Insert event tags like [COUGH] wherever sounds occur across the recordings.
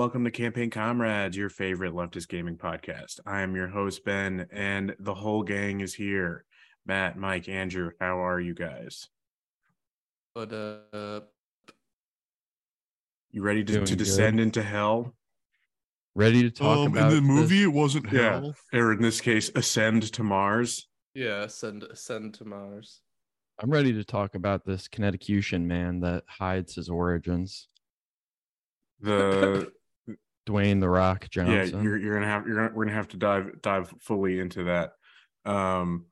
Hello and welcome to Campaign Comrades, your favorite leftist gaming podcast. I am your host, Ben, and the whole gang is here. Matt, Mike, Andrew, how are you guys? But uh, You ready to, Doing to good. descend into hell? Ready to talk Um, about in the movie, this? it wasn't Yeah. hell. Or in this case, ascend to Mars? yeah, ascend, send to Mars. I'm ready to talk about this Connecticution man that hides his origins. The Dwayne the Rock Johnson. yeah, you're you're gonna have you're gonna we're gonna have to dive dive fully into that. Um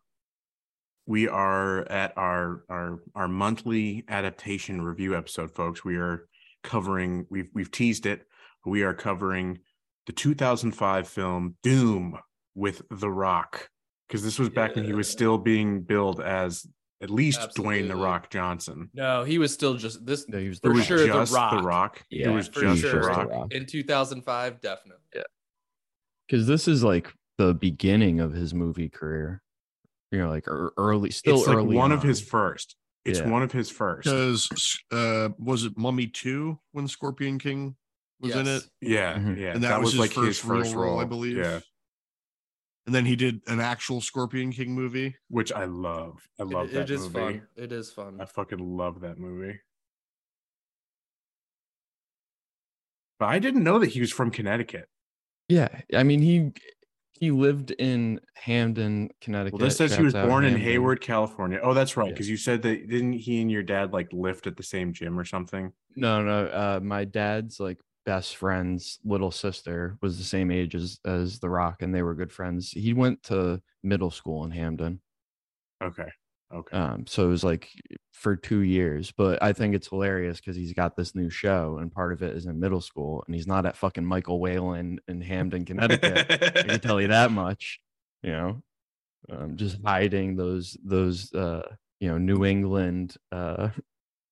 we are at our our our monthly adaptation review episode, folks. We are covering we've we've teased it. We are covering the 2005 film Doom with The Rock because this was back when he was still being billed as at least Dwayne The Rock Johnson. No, he was still just this No, he was It For was sure, The just Rock. The Rock. Yeah, it was for just sure. The Rock. In 2005, definitely. Yeah, because this is like the beginning of his movie career. You know, like early, still it's like early. one of his first. It's Yeah. one of his first. Because uh, was it Mummy Two when Scorpion King was in it, Yeah, Mhm. yeah. and that, was, his like first, his first role, role, I believe. Yeah, And then he did an actual Scorpion King movie. which I love. I love It- that it is movie. fun. It is fun. I fucking love that movie. But I didn't know that he was from Connecticut. Yeah, I mean he he lived in Hamden, Connecticut. Well, this says he was born in Hamden. Hayward, California. Oh, that's right. Yeah. Because you said that didn't he and your dad like lift at the same gym or something? No, no. Uh, my dad's like best friend's little sister was the same age as as The Rock, and they were good friends. He went to middle school in Hamden, Okay. Okay. um, so it was like for two years. But I think it's hilarious because he's got this new show, and part of it is in middle school, and he's not at fucking Michael Whalen in Hamden, Connecticut. I can tell you [LAUGHS] that much. You know, um, just hiding those those uh, you know New England uh,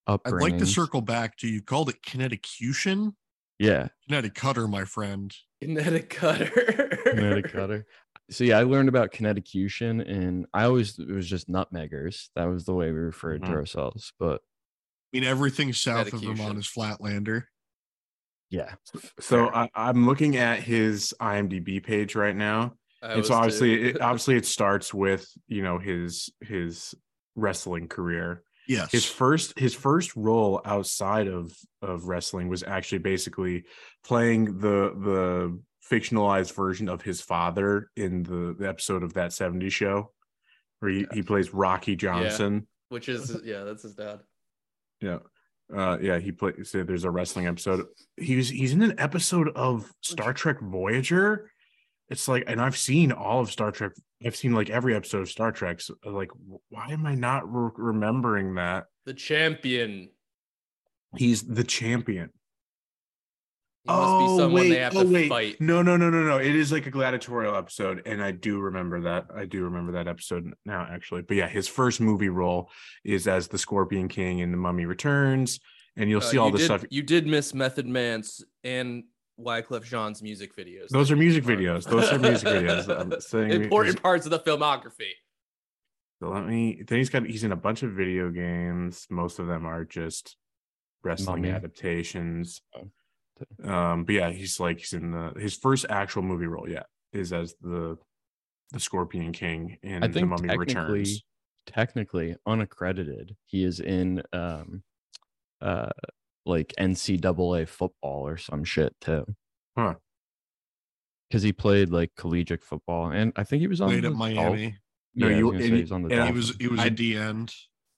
I'd like to circle back to you called it Connecticution. Yeah, Kinetic cutter, my friend. Kinetic cutter. Kinetic cutter. So yeah, I learned about Connecticution, and I always it was just nutmeggers. That was the way we referred to Mhm. ourselves. But I mean, everything south of Connecticution. Vermont is Flatlander. yeah, So. I, I'm looking at his IMDb page right now. I and so obviously it, [LAUGHS] obviously it starts with you know his his wrestling career Yes. his first his first role outside of of wrestling was actually basically playing the the fictionalized version of his father in the, the episode of that 70s show where he, he plays rocky johnson. Which is [LAUGHS] yeah, that's his dad. yeah. Uh yeah he plays so there's a wrestling episode. He's he's in an episode of star trek voyager it's like and i've seen all of star trek i've seen like every episode of star trek so, like why am i not re- remembering that The champion. he's the champion He must be someone they have to fight. no no no no no it is like a gladiatorial episode and i do remember that i do remember that episode now actually but yeah his first movie role is as the scorpion king in the mummy returns and you'll Uh, see all you the did, stuff You did miss Method Man's and Wyclef Jean's music videos. Those are music videos. Those are music videos. I'm [LAUGHS] saying Important parts of the filmography. So let me. Then he's got. He's in a bunch of video games. Most of them are just wrestling Mummy. adaptations. Oh. Um, but yeah, he's like he's in the his first actual movie role. Yeah, is as the the Scorpion King in I The Mummy technically, Returns. technically unaccredited, he is in um, uh, like NCAA football or some shit too. Huh. Because he played like collegiate football, and I think he was on Played the at Dol- Miami. No, Yeah, you- was and- he was on the and He was he was I- a D end.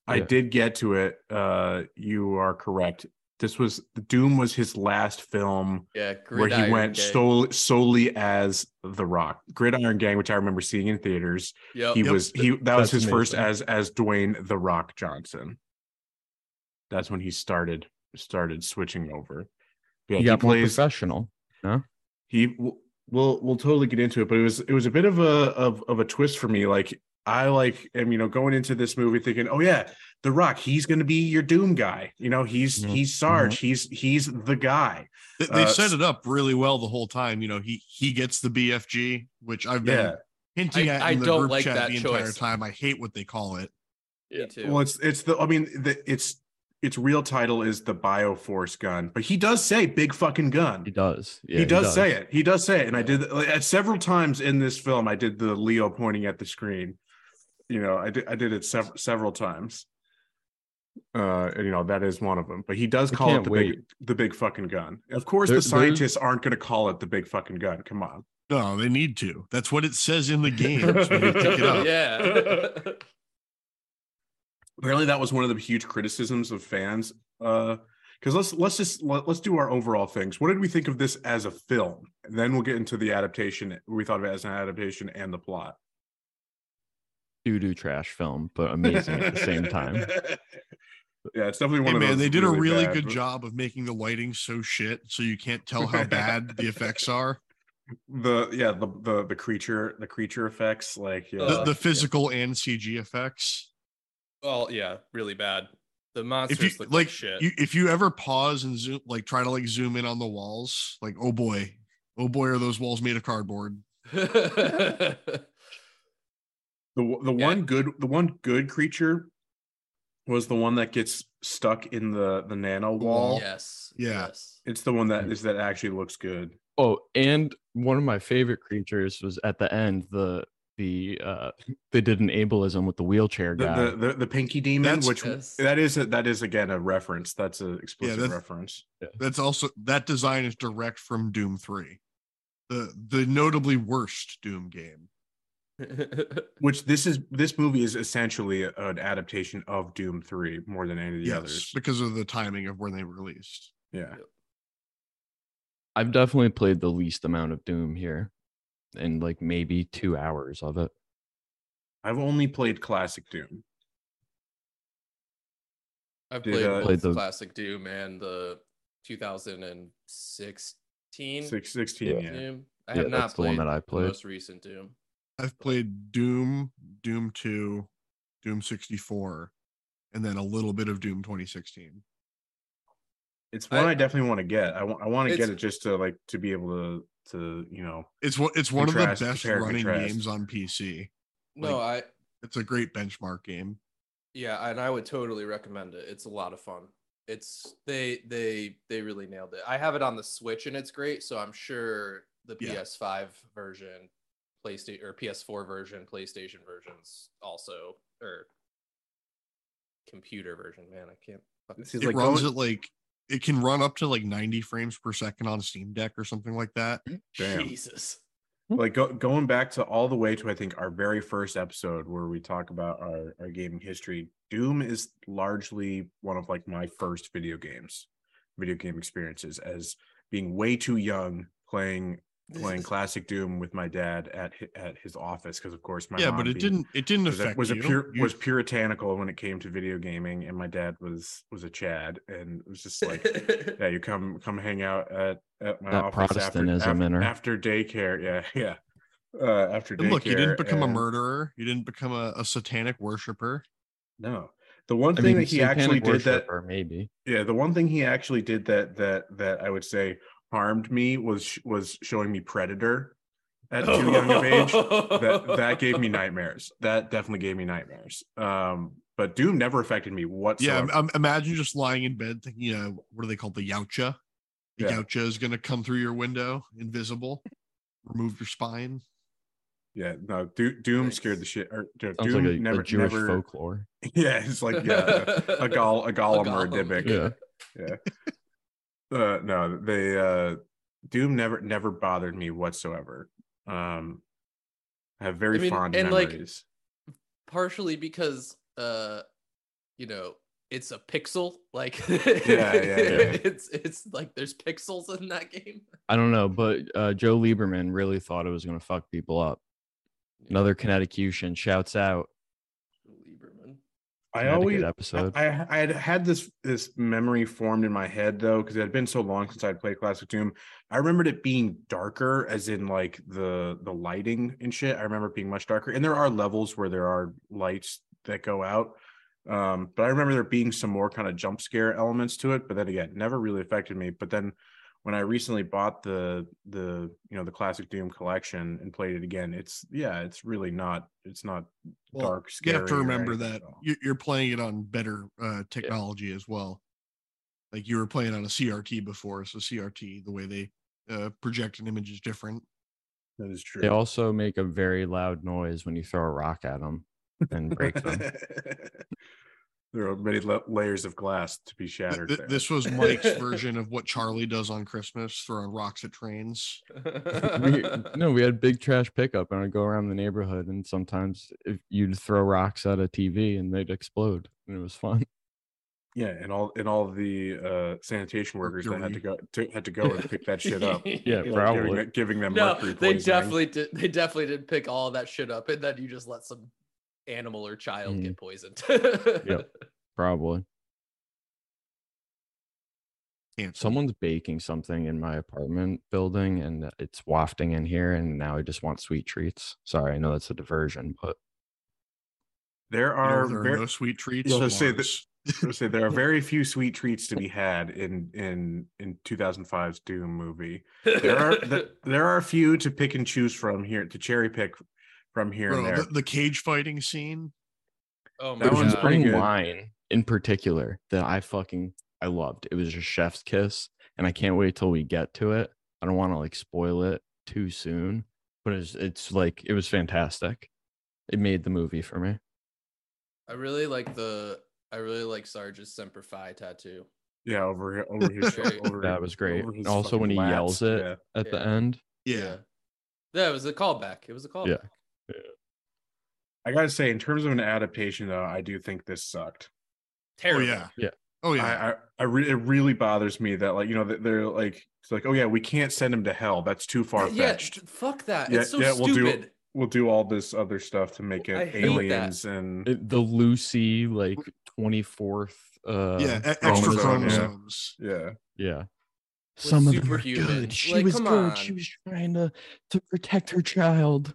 I Yeah. did get to it. Uh, you are correct. This was Doom was his last film Yeah, where he Gridiron went solely solely as the Rock Gridiron Gang, which I remember seeing in theaters. Yep. he Yep. was he that was That's his first as as Dwayne the Rock Johnson. That's when he started started switching over. Yeah, he he, got more plays. professional. He we'll we'll we'll totally get into it, but it was it was a bit of a of of a twist for me. Like I like am you know going into this movie thinking, oh yeah, the Rock, he's going to be your Doom guy. You know, he's Mhm. he's Sarge, he's he's the guy. They, they Uh, set it up really well the whole time. You know, he he gets the BFG, which I've been Yeah. hinting I- at I in the don't group like chat that the entire choice. time. I hate what they call it. Yeah. too. Well, it's it's the I mean the, it's its real title is the Bioforce gun, but he does say big fucking gun. He does. Yeah, he, does say it. He does say it, and I did like, at several times in this film. I did the Leo pointing at the screen. You know, I did. I did it several several times. Uh, and you know that is one of them. But he does call it the wait. big the big fucking gun. Of course, There- the scientists aren't going to call it the big fucking gun. Come on. No, they need to. That's what it says in the [LAUGHS] game. when you pick it up. yeah. [LAUGHS] apparently that was one of the huge criticisms of fans uh because let's let's just let, let's do our overall things what did we think of this as a film and then we'll get into the adaptation we thought of it as an adaptation and the plot Doo doo trash film, but amazing at the same time. [LAUGHS] yeah it's definitely one Hey of man, those they did a really bad, good but job of making the lighting so shit, so you can't tell how [LAUGHS] bad the effects are. the yeah the, the the creature the creature effects like yeah The, the yeah. physical and CG effects. Well, yeah, really bad. The monsters If you look like, like, shit. you, if you ever pause and zoom, like try to like zoom in on the walls, like oh boy, oh boy, are those walls made of cardboard? [LAUGHS] the the Yeah. one good the one good creature was the one that gets stuck in the the nano wall yes. Yeah. Yes. it's the one that is that actually looks good Oh, and one of my favorite creatures was at the end. The the uh they did an ableism with the wheelchair guy. the, the the pinky demon That's- which Yes. that is a, that is again a reference that's an explicit that's- reference That's also that design is direct from Doom Three, the the notably worst Doom game. [LAUGHS] which this is this movie is essentially an adaptation of doom 3 more than any of the Yes, others because of the timing of when they released. yeah I've definitely played the least amount of Doom here, in like maybe two hours of it. i've only played classic doom I've Did, played, uh, Played the- classic Doom and the 2016 Six, 16 Yeah. yeah, Doom. I Yeah, have not that's the one that I the played. most recent Doom. I've played Doom, Doom Two, Doom sixty four, and then a little bit of Doom twenty sixteen. it's one i, I- definitely want to get i want i want to get it just to like to be able to to you know It's what it's one Contrast, of the best compare, running contrast. games on PC. No, I It's a great benchmark game. yeah, and I would totally recommend it. It's a lot of fun. It's they they they really nailed it. I have it on the Switch and it's great, so I'm sure the Yeah. PS5 version, PlayStation or PS4 version, PlayStation versions also or computer version. Man, I can't. fucking This is it like runs going- at like it can run up to like 90 frames per second on a Steam Deck or something like that. Mm, damn. Jesus. like go, going back to all the way to i think our very first episode where we talk about our, our gaming history doom is largely one of like my first video games video game experiences as being way too young playing playing classic doom with my dad at hi- at his office because of course my yeah, mom but it being- didn't it didn't was a, affect was a pure You- was puritanical when it came to video gaming and my dad was was a chad and it was just like [LAUGHS] yeah, you come come hang out at at my That office after, Protestantism in after, after daycare. [LAUGHS] Yeah, yeah. Uh, after and daycare. look, you didn't become a murderer. You didn't become a, a satanic worshiper. No, the one I thing mean, that he actually did that. worshiper, maybe. Yeah, the one thing he actually did that that that I would say harmed me was was showing me Predator at too young of age. That that gave me [LAUGHS] nightmares. That definitely gave me nightmares. Um, but Doom never affected me Yeah, whatsoever. um, imagine just lying in bed thinking, uh, what are they called? The Yautja. The Yeah. Yautja is going to come through your window, invisible, remove your spine. yeah, no, Do- Doom Nice. scared the shit. Or, Doom Sounds like a, a never, Jewish never, folklore. [LAUGHS] Yeah, it's like yeah, a, a gall, a [LAUGHS] golem, or a golem. Dybbuk. Yeah. Uh, no, they uh, Doom never never bothered me whatsoever. Um, I have very I mean, fond and, like, memories. partially because uh you know it's a pixel like [LAUGHS] yeah, yeah. it's it's like there's pixels in that game I don't know, but uh, Joe Lieberman really thought it was going to fuck people up. Another Connecticution shouts out. I always episode. I, I had had this this memory formed in my head though because it had been so long since I'd played Classic Doom. I remembered it being darker, as in like the the lighting and shit. I remember it being much darker, and there are levels where there are lights that go out. Um, but I remember there being some more kind of jump scare elements to it. But then again, never really affected me. But then when I recently bought the the you know the classic Doom collection and played it again, it's yeah, it's really not it's not Well, dark. you have to remember anything that at you- you're playing it on better uh, technology as well. Like you were playing on a CRT before, so CRT, the way they uh, project an image is different. that is true. They also make a very loud noise when you throw a rock at them and break [LAUGHS] them. [LAUGHS] there are many la- layers of glass to be shattered. th- there. this was Mike's [LAUGHS] version of what Charlie does on Christmas, throwing rocks at trains. we, [LAUGHS] no, we had big trash pickup, and I'd go around the neighborhood, and sometimes if you'd throw rocks at a TV and they'd explode, and it was fun. yeah, and all and all the uh, sanitation workers that had to go to, had to go and pick that shit up. [LAUGHS] Yeah, You know, giving, probably. it- giving them No, mercury they definitely did. They definitely did pick all that shit up, and then you just let some animal or child Mhm. get poisoned. [LAUGHS] Yep. Probably. Can't Someone's baking something in my apartment building, and it's wafting in here, and now I just want sweet treats. Sorry, I know that's a diversion, but There You know, are there are very, no sweet treats. So on say that- Mars. [LAUGHS] Say there are very few sweet treats to be had in in in 2005's Doom movie. There are th- [LAUGHS] there are a few to pick and choose from here to cherry pick from here Bro, and there. the, the cage fighting scene. oh my That one's god. pretty good. line in particular that I fucking I loved. It was a chef's kiss, and I can't wait till we get to it. I don't want to like spoil it too soon, but it's it's like it was fantastic. It made the movie for me. I really like the. I really like Sarge's Semper Fi tattoo. yeah, over here, over his Very- sho- over, That was great. Also, when he lats, yells it yeah. at the end. Yeah. Yeah, it was a callback. It was a callback. I gotta say, in terms of an adaptation, though, I do think this sucked. Oh Terrible. yeah. Yeah. Oh yeah. I, I, I re- it really bothers me that like you know they're like it's like oh yeah we can't send him to hell that's too far fetched. th- fuck that. Yeah, it's so yeah, we'll do- We'll do all this other stuff to make it hate that. aliens and It- the Lucy like twenty fourth. Uh, yeah. e- extra chromosome, chromosomes. yeah. yeah. Was Some of them were good. She Like, was good. on. She was trying to to protect her child.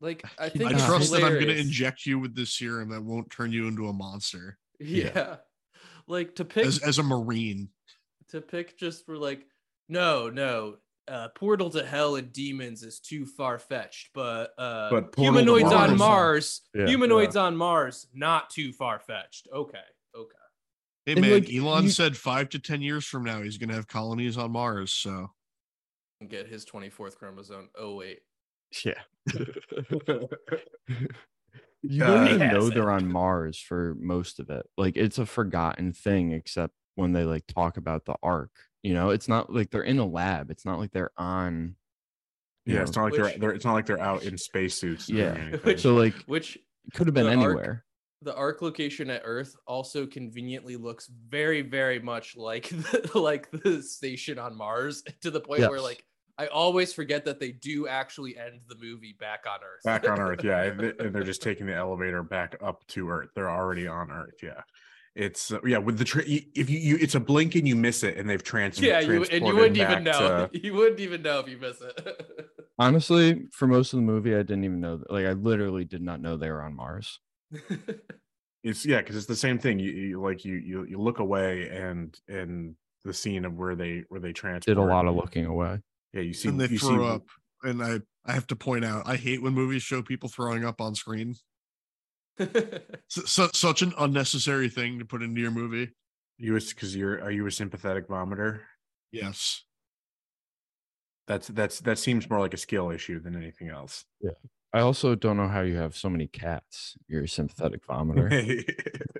Like I I think I it's trust that I'm going to inject you with this serum that won't turn you into a monster. Yeah. Like to pick As as a marine. to pick just for like no, no. Uh, portal to hell and demons is too far fetched, but uh But Portal to humanoids on Mars- Mars, Yeah. humanoids on Mars, not too far fetched. Okay, okay. Hey And, man, like, Elon you- said five to ten years from now he's going to have colonies on Mars. So Get his twenty fourth chromosome. Oh wait, Yeah. [LAUGHS] You don't even Yes. know they're on Mars for most of it. Like it's a forgotten thing, except when they like talk about the Ark. You know, it's not like they're in a lab. It's not like they're on. yeah, know, it's not like Which- they're, they're it's not like they're out in spacesuits. doing Yeah. [LAUGHS] Which- So like which could have been the ark- anywhere. the Ark location at Earth also conveniently looks very, very much like [LAUGHS] the, like the station on Mars to the point where like I always forget that they do actually end the movie back on Earth. back on Earth, yeah, and [LAUGHS] they- and they're just taking the elevator back up to Earth. They're already on Earth, yeah. It's uh, yeah with the tra- if you, you it's a blink and you miss it and they've trans yeah, you and you wouldn't even know. to- [LAUGHS] You wouldn't even know if you miss it. [LAUGHS] Honestly, for most of the movie, I didn't even know. Like I literally did not know they were on Mars. It's yeah, because it's the same thing. You, you like you you you look away and and the scene of where they where they transport Did a lot of looking away. Yeah, you see and they you throw see up. And I I have to point out I hate when movies show people throwing up on screen. [LAUGHS] Su- su- such an unnecessary thing to put into your movie. you because you're are you a sympathetic vomiter? Yes. That's that's that seems more like a skill issue than anything else. Yeah. I also don't know how you have so many cats. You're a sympathetic vomiter. [LAUGHS]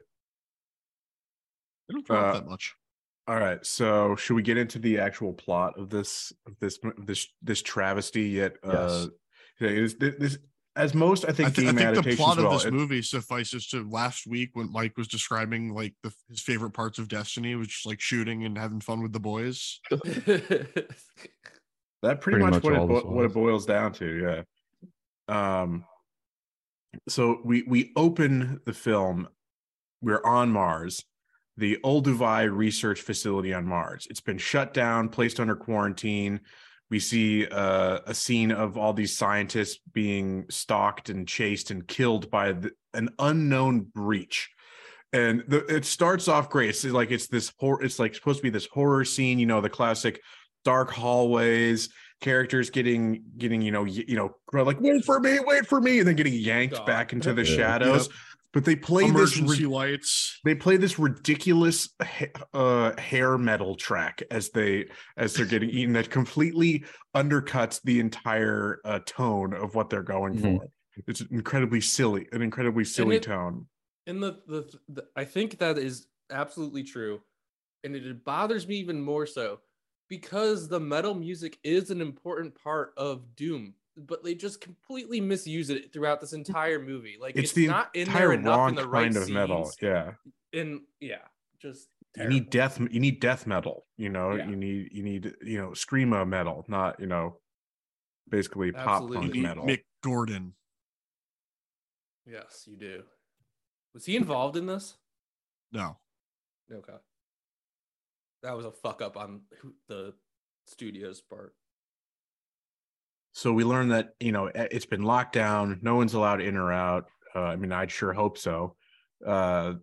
I don't throw up Uh, that much. All right, so should we get into the actual plot of this of this this this travesty? Yet, uh, yeah, it is this, this as most I think I, thi- I think the adaptations. plot of well, this it- movie suffices to last week when Mike was describing like the, his favorite parts of Destiny, which is like shooting and having fun with the boys. [LAUGHS] that pretty, Pretty much, much what it, bo- what it boils down to. Yeah. Um. So we we open the film. We're on Mars, the Olduvai Research Facility on Mars. It's been shut down, placed under quarantine. We see uh, a scene of all these scientists being stalked and chased and killed by the, an unknown breach. And the, it starts off great. It's like it's this horror. It's like supposed to be this horror scene. You know, the classic dark hallways, characters getting getting you know y- you know like wait for me, wait for me, and then getting yanked God. back into the Yeah. shadows. But they play this Emergency ri- lights. they play this ridiculous ha- uh hair metal track as they as they're getting eaten that completely undercuts the entire uh, tone of what they're going Mhm. for. It's incredibly silly, an incredibly silly it- tone. And the, the the I think that is absolutely true, and it bothers me even more so because the metal music is an important part of Doom, but they just completely misuse it throughout this entire movie. Like It's, it's, the not in entire there enough in the right kind of metal. scenes, Yeah. And yeah, just you need death you need death metal you know Yeah. you need you need you know screamo metal not you know basically pop punk You need metal Mick Gordon. Yes, you do. Was he involved in this? No. Okay. That was a fuck up on the studio's part. So we learned that you know it's been locked down no one's allowed in or out uh, i mean i'd sure hope so uh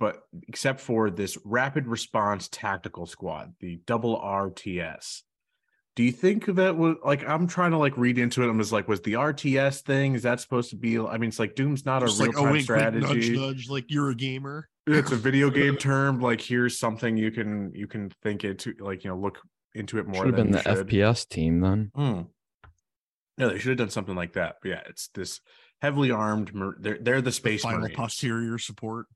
but except for this rapid response tactical squad the double rts do you think that was like i'm trying to like read into it i'm just like was the rts thing is that supposed to be i mean it's like doom's not Just a like a real-time wink, wink, nudge, strategy nudge, like you're a gamer. it's a video [LAUGHS] game term like here's something you can you can think into like you know look into it more Should have been the should. FPS team then. Hmm. No they should have done something like that but yeah it's this heavily armed mar- they're they're the The space final marines posterior support.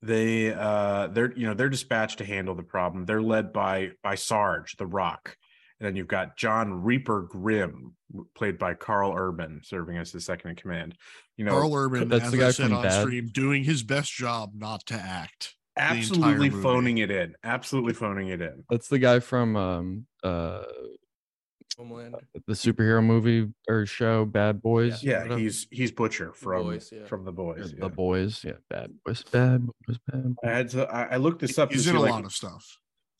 they uh they're you know they're dispatched to handle the problem they're led by by sarge the rock and then you've got john reaper grimm played by carl urban serving as the second in command you know Carl Urban, that's as the I guy said on Bad. stream, doing his best job not to act. absolutely phoning it in absolutely phoning it in That's the guy from um uh Homeland. Uh, the superhero movie or show Bad Boys. yeah whatever. he's he's butcher from Boys, yeah. from the Yeah, boys the boys. Yeah, Bad Boys. Bad Boys. Bad. i had to i, I looked this up He's in a like, lot of stuff.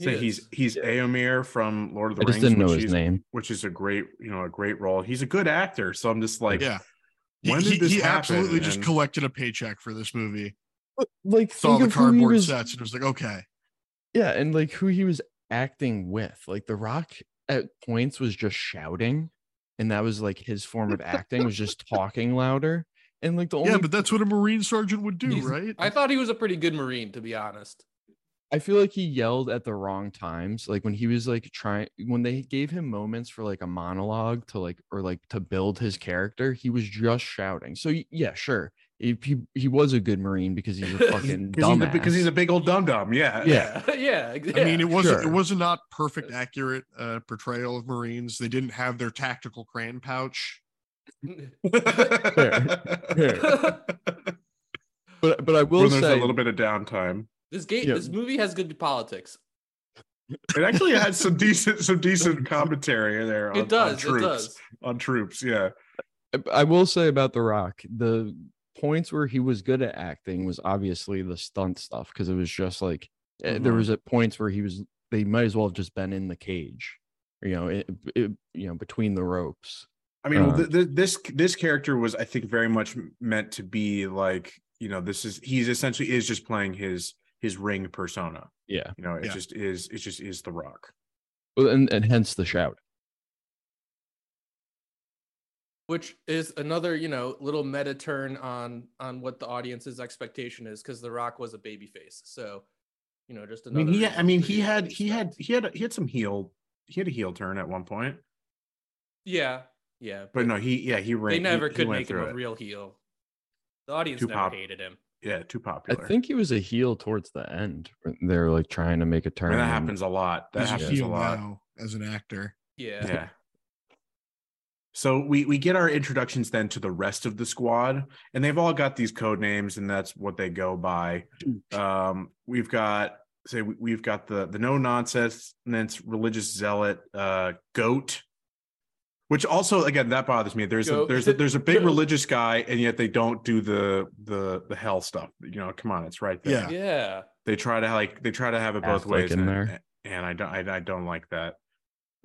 so He he's he's Éomer from Lord of the I just Rings, didn't know which his is- name. which is a great, you know, a great role. He's a good actor, so I'm just like, yeah. He, when he, did this he happen? absolutely just collected a paycheck for this movie. Like Saw the think of who he cardboard was- sets and was like, okay. Yeah, and like who he was acting with. Like The Rock at points was just shouting, and that was like his form of acting was just [LAUGHS] talking louder. And like the only yeah, but that's what a Marine sergeant would do, right? I thought he was a pretty good Marine, to be honest. I feel like he yelled at the wrong times. Like when he was like trying when they gave him moments for like a monologue to like or like to build his character, he was just shouting. So yeah, sure. He he, he was a good marine because he's a [LAUGHS] fucking because he's, a, because he's a big old dum dum. Yeah, Yeah. yeah. [LAUGHS] I mean, it wasn't sure. it was a not perfect accurate uh, portrayal of Marines. They didn't have their tactical crayon pouch. [LAUGHS] but but I will When there's say a little bit of downtime. this game, Yeah. this movie has good politics. It actually had some decent, some decent commentary there. On, It does. on troops, It does. on troops. Yeah, I will say about The Rock, the points where he was good at acting was obviously the stunt stuff because it was just like eh, there Mhm. was at points where he was they might as well have just been in the cage, you know, it, it, you know, between the ropes. I mean, Uh, th- th- this this character was, I think, very much meant to be like, you know, this is he's essentially is just playing his his ring persona. Yeah, You know, it Yeah. just is. It just is the Rock. Well, and and hence the shout. Which is another you know little meta turn on on what the audience's expectation is because the rock was a baby face so you know just I another mean, he. I mean, he had he had he had he had some heel. He had a heel turn at one point, yeah yeah but no, he yeah he ran. they never he, he could went make him a it. real heel the audience Too never pop- hated him Yeah, too popular I think he was a heel towards the end. They're like trying to make a I turn. mean, that happens a lot. That He's happens a heel lot. now as an actor. yeah yeah so we we get our introductions then to the rest of the squad and they've all got these code names and that's what they go by. Um we've got say we- we've got the the no nonsense religious zealot uh goat which also again that bothers me. There's a there's a, there's a big Goat. religious guy and yet they don't do the the the hell stuff. You know come on it's right there. Yeah. yeah. They try to like they try to have it both Catholic ways in and, there. and i don't I, I don't like that.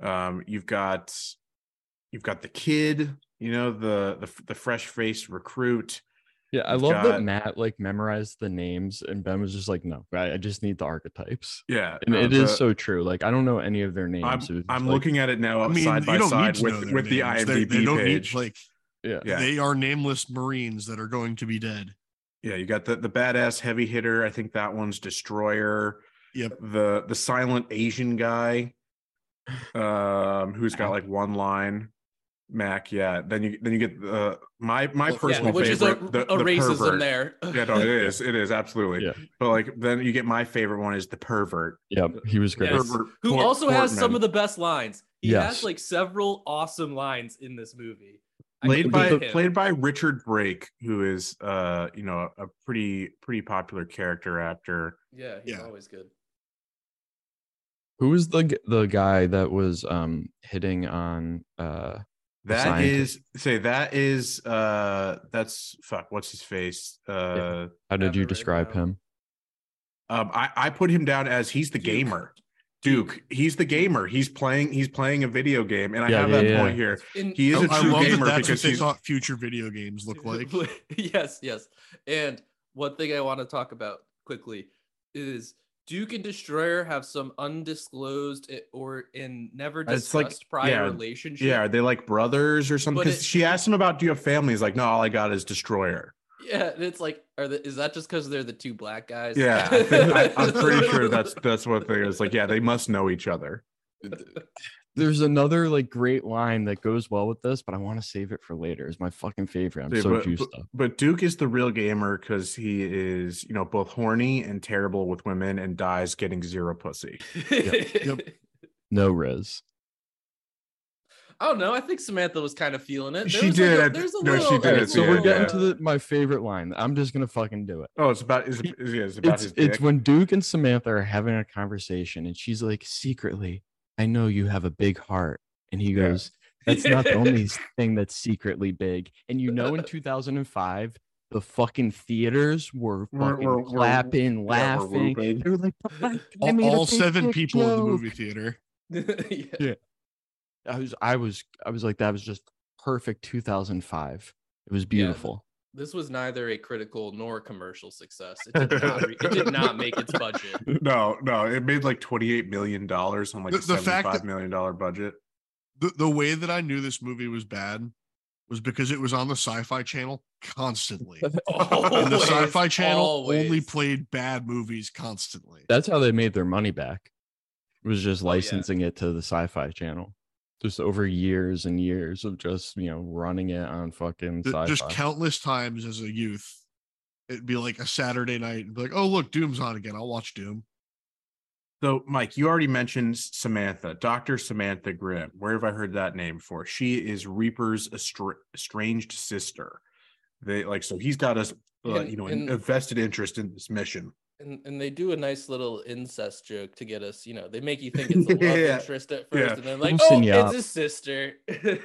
Um you've got you've got the kid you know the the, the fresh faced recruit Yeah, I You've love that Matt like memorized the names, and Ben was just like, "No, I, I just need the archetypes." Yeah, And no, it is the- so true. Like I don't know any of their names. I'm, so I'm like- looking at it now I mean, side you by don't side need to know with their with the names. They- they, don't page. Need, like Yeah, Yeah. they are nameless Marines that are going to be dead. yeah, you got the the badass heavy hitter. I think that one's Destroyer. Yep. The the silent Asian guy, um, who's got like one line. Mac, yeah. Then you then you get the my my Well, yeah, Yeah, personal which is a, favorite, the, a the racism pervert. there. [LAUGHS] Yeah, no, it is. It is absolutely. Yeah. But like then you get my favorite one is the pervert. Yeah, he was great. Yes. Pervert Who Port- also has some of the best lines. He Yes. has like several awesome lines in this movie. I played by him. played by Richard Brake, who is uh you know a pretty pretty popular character actor. Yeah, he's Yeah. always good. Who was the the guy that was um hitting on uh The That scientist. is say that is uh that's fuck what's his face uh how did you describe him? um I I put him down as he's the Duke. gamer. Duke, he's the gamer. He's playing. He's playing a video game, and I Yeah, have yeah, that yeah. point here. In, He is a true love that gamer that's because they thought future video games look [LAUGHS] like. yes, yes. And one thing I want to talk about quickly is Duke and Destroyer have some undisclosed eh, or in never It's like- discussed prior yeah, relationship. Yeah, are they like brothers or something? Because she asked him about, "Do you have family?" He's like, "No, all I got is Destroyer." Yeah, it's like, are the, is that just because they're the two black guys? Yeah, I think, I, I'm pretty sure [LAUGHS] that's that's what they is like. Yeah, they must know each other. There's another like great line that goes well with this, but I want to save it for later. It's my fucking favorite. I'm Yeah, so but, juiced but, up. but Duke is the real gamer because he is, you know, both horny and terrible with women and dies getting zero pussy. Yep. [LAUGHS] No Riz. Oh, I don't know. I think Samantha was kind of feeling it. There She was like did, there's a no, she little, did, there's a so we're getting yeah. to the my favorite line. I'm just gonna fucking do it. Oh, it's about is, He- is yeah, it's about It's his it's when Duke and Samantha are having a conversation, and she's like, secretly, I know you have a big heart, and he Yeah. goes, That's not the only [LAUGHS] thing that's secretly big. And you know, in [LAUGHS] 2005, the fucking theaters were fucking we're- we're- clapping, yeah, we're laughing. whooping. they were like, "The [LAUGHS] All, all seven people in the movie theater. yeah. I was, I was, I was like, that was just perfect 2005. It was beautiful. This was neither a critical nor commercial success. It did not, re- it did not make its budget. [LAUGHS] no, no, it made like twenty eight million dollars on like The- a the seventy fact five that- million dollar budget. The, the way that I knew this movie was bad was because it was on the Sci-Fi Channel constantly. [LAUGHS] and the Sci-Fi Channel only played bad movies constantly. That's how they made their money back. It was just Oh, yeah. licensing it to the Sci-Fi Channel. Just over years and years of just you know running it on fucking Sci-Fi. Just countless times as a youth, it'd be like a Saturday night and be like, "Oh, look, Doom's on again. I'll watch Doom." So, Mike, you already mentioned Samantha, Dr. Samantha Grimm. Where have I heard that name for? She is Reaper's estra- estranged sister. They like so he's got us, uh, you know, and- a vested interest in this mission. And, and they do a nice little incest joke to get us, you know, they make you think it's a [LAUGHS] love Yeah. interest at Yeah. first, and then like, Loosen oh, you it's up. his sister. Like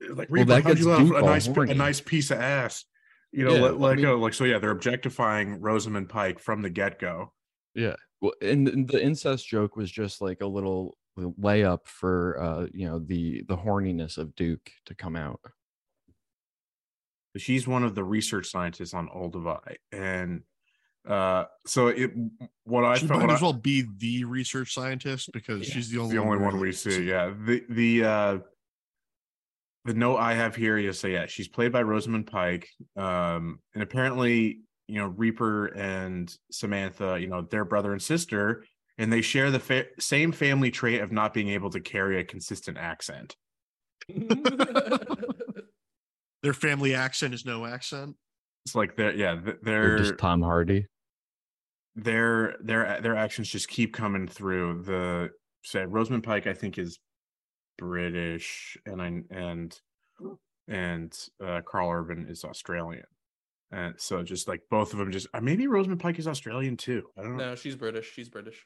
Well, Reaper, that how'd gets you have Duke a all nice, a nice piece of ass. You know, Yeah, let, well, I mean- go. Like so, yeah, they're objectifying Rosamund Pike from the get go. Yeah. Well, and, and the incest joke was just like a little layup for uh, you know, the the horniness of Duke to come out. She's one of the research scientists on Olduvai, and uh, so it. What I she felt, might what as I- well be the research scientist because Yeah, she's the only the only one really we see. Yeah. The the uh the note I have here is say yeah, she's played by Rosamund Pike. Um and apparently, you know, Reaper and Samantha, you know, they're brother and sister, and they share the fa- same family trait of not being able to carry a consistent accent. [LAUGHS] Their family accent is no accent. It's like they're yeah, th- Or they're just Tom Hardy. their their their actions just keep coming through. The say Rosamund Pike, I think, is British, and I and and uh, Carl Urban is Australian, and so just like both of them, just uh, maybe Rosamund Pike is Australian too. I don't know. no, she's British. She's British.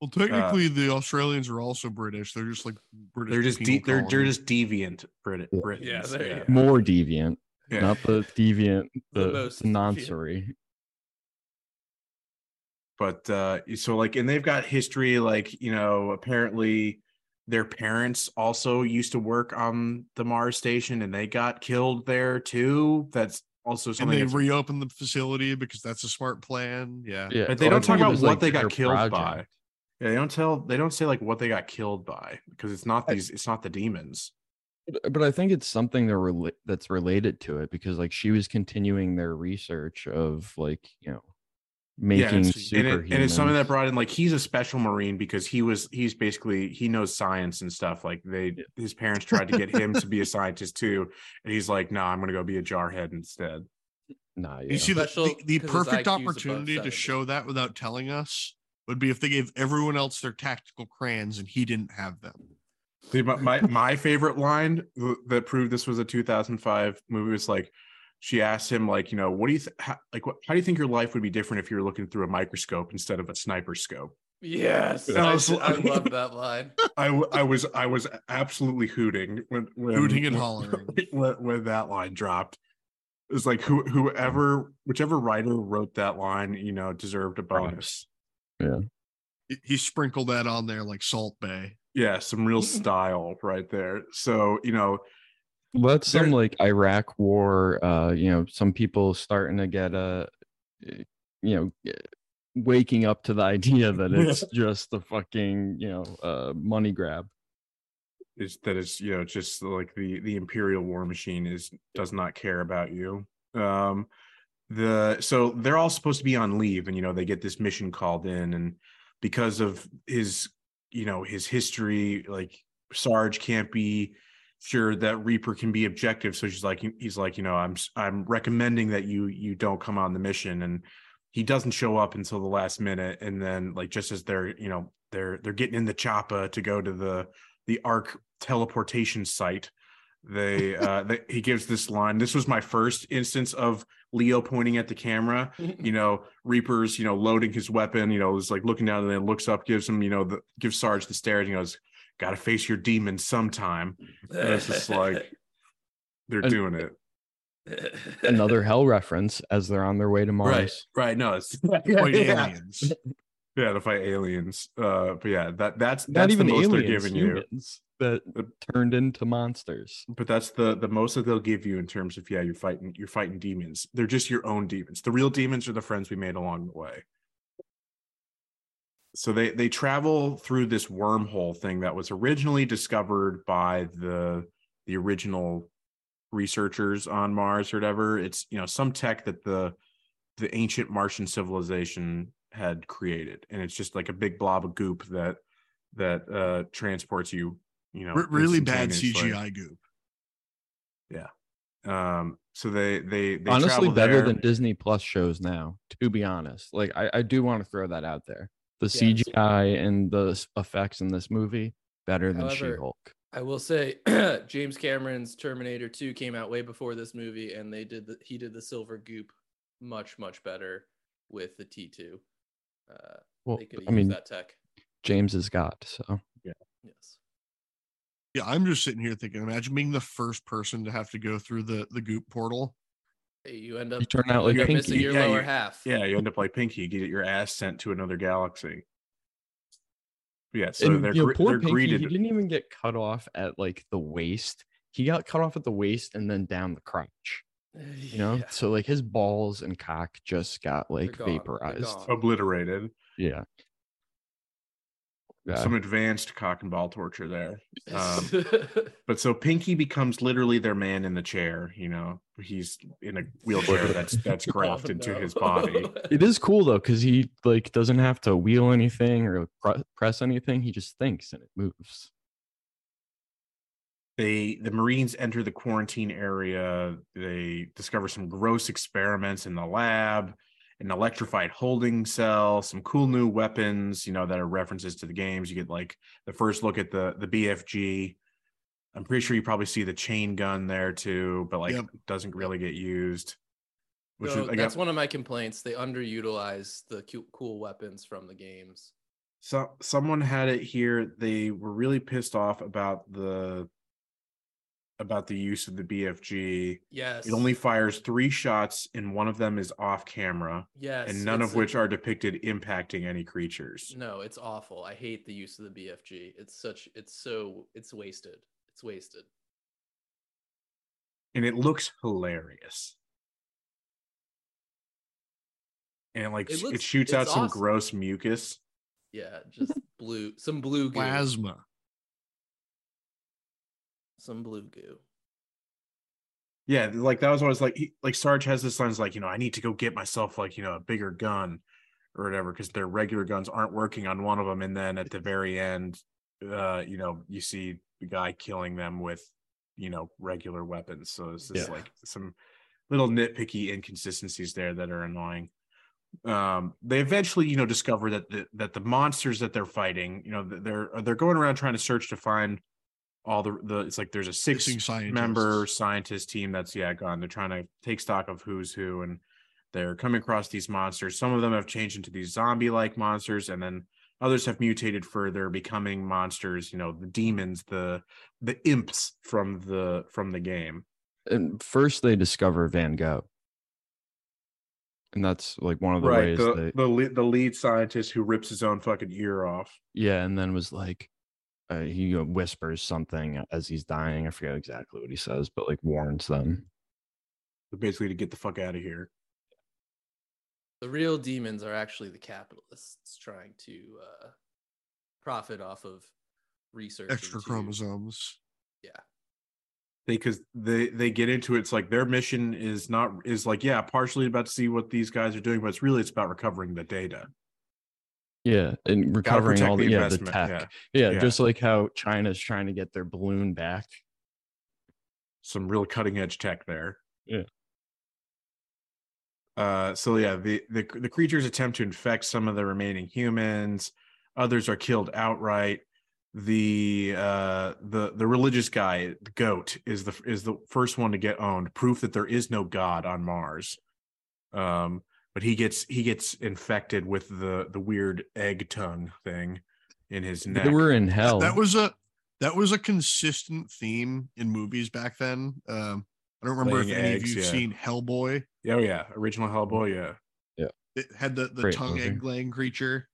Well, technically, the Australians are also British. They're just like British. They're just de- they're they're just deviant Brit Yeah. Britons. Yeah, there you. More deviant, Yeah. not the deviant, The the, most the non-sorry. but uh so like and they've got history like you know apparently their parents also used to work on the mars station and they got killed there too that's also And something. they that's- reopen the facility because that's a smart plan. Yeah. Yeah, but they well, don't talk about what like, they got their killed by. Yeah, they don't tell. They don't say like what they got killed by because it's not these. It's not the demons. But- But I think it's something that rela- that's related to it because like she was continuing their research of like you know making it's- and, it, and it's something that brought in like he's a special marine because he was he's basically he knows science and stuff like they his parents tried to get him to be a scientist too and he's like no i'm gonna go be a jarhead instead Nah, yeah. You see, the, Special the, the 'cause his perfect IQ 's above opportunity to show that without telling us would be if they gave everyone else their tactical crayons and he didn't have them. See, my, my my favorite line that proved this was a 2005 movie was like she asked him like you know what do you th- how, like what, how do you think your life would be different if you were looking through a microscope instead of a sniper scope Yes, That I, was- I love [LAUGHS] that line. I, I was I was absolutely hooting when, when Hooting and hollering. [LAUGHS] when, when that line dropped. It was like who whoever whichever writer wrote that line, you know, deserved a bonus. He- He sprinkled that on there like Salt Bae. Yeah, some real style right there. So you know, Well, that's some like Iraq war. Uh, you know, some people starting to get a, uh, you know, uh, waking up to the idea that [LAUGHS] it's just a fucking you know uh money grab. is that it's you know just like the the imperial war machine is does not care about you um the so they're all supposed to be on leave and you know they get this mission called in and because of his you know his history like sarge can't be sure that reaper can be objective. So she's like he's like you know i'm i'm recommending that you you don't come on the mission. And he doesn't show up until the last minute. And then like just as they're you know they're they're getting in the choppa to go to the the Ark teleportation site they uh they, he gives this line this was my first instance of leo pointing at the camera [LAUGHS] you know reaper's you know loading his weapon you know is like looking down and then looks up gives him you know the gives sarge the stare and he goes gotta face your demons sometime and it's just like [LAUGHS] they're And- doing it Another hell reference as they're on their way to Mars. right right no it's White [LAUGHS] yeah. aliens. Yeah to fight aliens. Uh but yeah that that's Not that's even the most aliens, they're giving you. humans that turned into monsters. but that's the the most that they'll give you in terms of yeah you're fighting you're fighting demons. They're just your own demons. The real demons are the friends we made along the way. So they they travel through this wormhole thing that was originally discovered by the the original researchers on mars or whatever. It's you know some tech that the the ancient martian civilization had created and it's just like a big blob of goop that that uh transports you you know R- really bad instantaneously. CGI goop. Yeah. Um, so they they, they Honestly, better there. than Disney Plus shows now. To be honest, like I, I do want to throw that out there. The Yeah, it's- CGI and the effects in this movie better than She-Hulk. I will say [CLEARS THROAT] James Cameron's Terminator 2 came out way before this movie and they did the he did the silver goop much much better with the T2. Uh Well, they could I have mean, that tech. James has got so. Yeah. Yes. Yeah, I'm just sitting here thinking, imagine being the first person to have to go through the the goop portal. Hey, you end up You turn out like you end up missing Pinky. your Yeah, lower you- half. yeah, you end up like Pinky, you get your ass sent to another galaxy. Yeah, so and they're you know, poor they're Pinky, greeted. he didn't even get cut off at like the waist. He got cut off at the waist and then down the crotch. You know, Yeah. so like his balls and cock just got like gone, vaporized. obliterated. Yeah. Yeah. Some advanced cock and ball torture there. Um, [LAUGHS] But so Pinky becomes literally their man in the chair. You know, he's in a wheelchair that's that's [LAUGHS] grafted to his body. [LAUGHS] It is cool though, because he like doesn't have to wheel anything or pre- press anything. He just thinks and it moves. They the marines enter the quarantine area they discover some gross experiments in the lab an electrified holding cell some cool new weapons you know that are references to the games you get like the first look at the the bfg i'm pretty sure you probably see the chain gun there too but like Yep. doesn't really get used which So is, that's got, one of my complaints. They underutilize the cu- cool weapons from the games. so someone had it here they were really pissed off about the about the use of the bfg Yes. It only fires three shots, and one of them is off camera, yes, and none it's of a- which are depicted impacting any creatures. No, it's awful. I hate the use of the BFG. It's such it's so it's wasted. It's wasted. And it looks hilarious. and like It sh- it, shoots it's out some awesome. gross mucus. Yeah, just blue, some blue goo, Plasma. Some blue goo. Yeah, like that was always like he, like Sarge has this lines like you know I need to go get myself like you know a bigger gun or whatever because their regular guns aren't working on one of them, and then at the very end, uh, you know you see the guy killing them with you know regular weapons. So it's just Yeah. like some little nitpicky inconsistencies there that are annoying. Um, they eventually you know discover that the, that the monsters that they're fighting, you know, they're they're going around trying to search to find all the the it's like there's a six Missing scientists. member scientist team that's yeah gone. They're trying to take stock of who's who, and they're coming across these monsters. Some of them have changed into these zombie-like monsters, and then others have mutated further, becoming monsters. You know, the demons, the the imps from the from the game. And first they discover Van Gogh. And that's like one of the right. ways The they the lead, the lead scientist who rips his own fucking ear off. yeah, and then was like uh, he uh, whispers something as he's dying. I forget exactly what he says, but like warns them. Basically, to get the fuck out of here. The real demons are actually the capitalists trying to uh, profit off of research. Extra into- chromosomes. they because they they get into it, it's like their mission is not is like yeah partially about to see what these guys are doing but it's really it's about recovering the data Yeah, and recovering all the, the yeah the tech. Yeah. Yeah. just like how China's trying to get their balloon back. some real cutting edge tech there Yeah. uh so yeah the, the the creatures attempt to infect some of the remaining humans others are killed outright the uh the the religious guy the goat is the is the first one to get owned proof that there is no god on mars um but he gets he gets infected with the the weird egg tongue thing in his neck They were in hell. That was a that was a consistent theme in movies back then. Um, I don't remember Laying if any eggs, of you've yeah. seen Hellboy. oh yeah original hellboy Yeah, yeah It had the, the Great tongue movie. egg laying creature.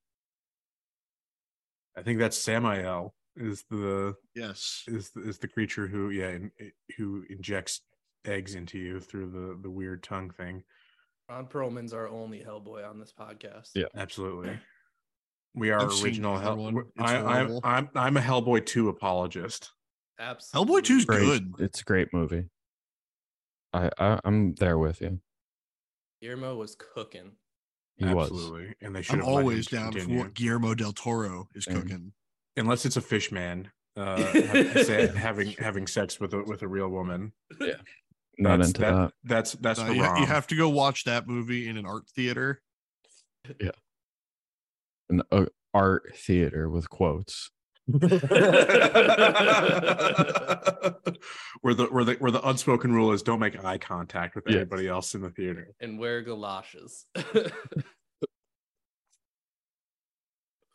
i think that's Sammael is the Yes. is the, is the creature who yeah in, who injects eggs into you through the the weird tongue thing Ron Perlman's our only Hellboy on this podcast. Yeah. absolutely we are I've original either hell one. we're- It's I, I'm. I'm i'm a hellboy 2 apologist Absolutely. Hellboy 2's great. good. It's a great movie. I, I I'm there with you. Guillermo was cooking. He was. absolutely and they should I'm have always down for continue. what Guillermo del Toro is Same. cooking. unless it's a fish man uh [LAUGHS] having having sex with a with a real woman Not That's- into that- that. that's that's Uh, for you, you have to go watch that movie in an art theater. Yeah, an uh, art theater with quotes. [LAUGHS] where the where the where the unspoken rule is don't make eye contact with Yes. anybody else in the theater. and wear galoshes. [LAUGHS]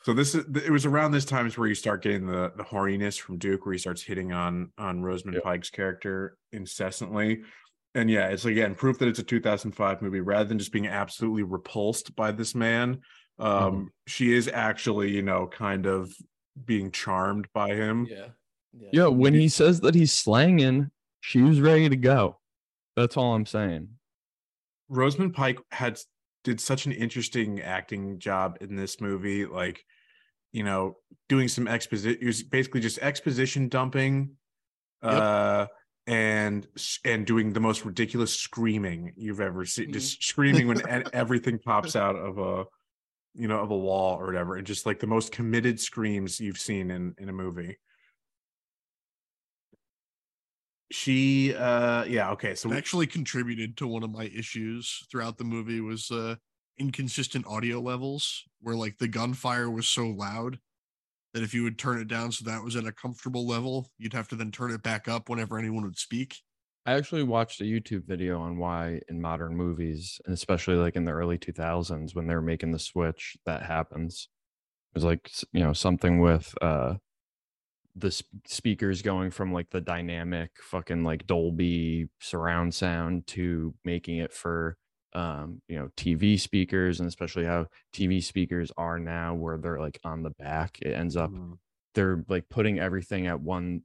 So this is it was around this time is where you start getting the the horniness from Duke, where he starts hitting on on Rosamund Yep. Pike's character incessantly. And yeah, it's again proof that it's a 2005 movie rather than just being absolutely repulsed by this man. Um, Mhm. she is actually, you know, kind of being charmed by him. yeah. Yeah. Yeah, when he says that he's slanging, she was ready to go. That's all I'm saying. Rosamund Pike had did such an interesting acting job in this movie, like you know, doing some exposition. It was basically just exposition dumping, Yep. uh, and and doing the most ridiculous screaming you've ever seen. Mhm. Just screaming when [LAUGHS] everything pops out of a, you know, of a wall or whatever, and just like the most committed screams you've seen in in a movie. She, uh, yeah, okay, so It we- actually contributed to one of my issues throughout the movie was uh inconsistent audio levels where like the gunfire was so loud that if you would turn it down so that was at a comfortable level, you'd have to then turn it back up whenever anyone would speak. I actually watched a YouTube video on why in modern movies, and especially like in the early 2000s when they're making the switch, that happens. It was like you know something with uh the speakers going from like the dynamic fucking like Dolby surround sound to making it for um you know TV speakers and especially how TV speakers are now where they're like on the back it ends up Mhm. they're like putting everything at one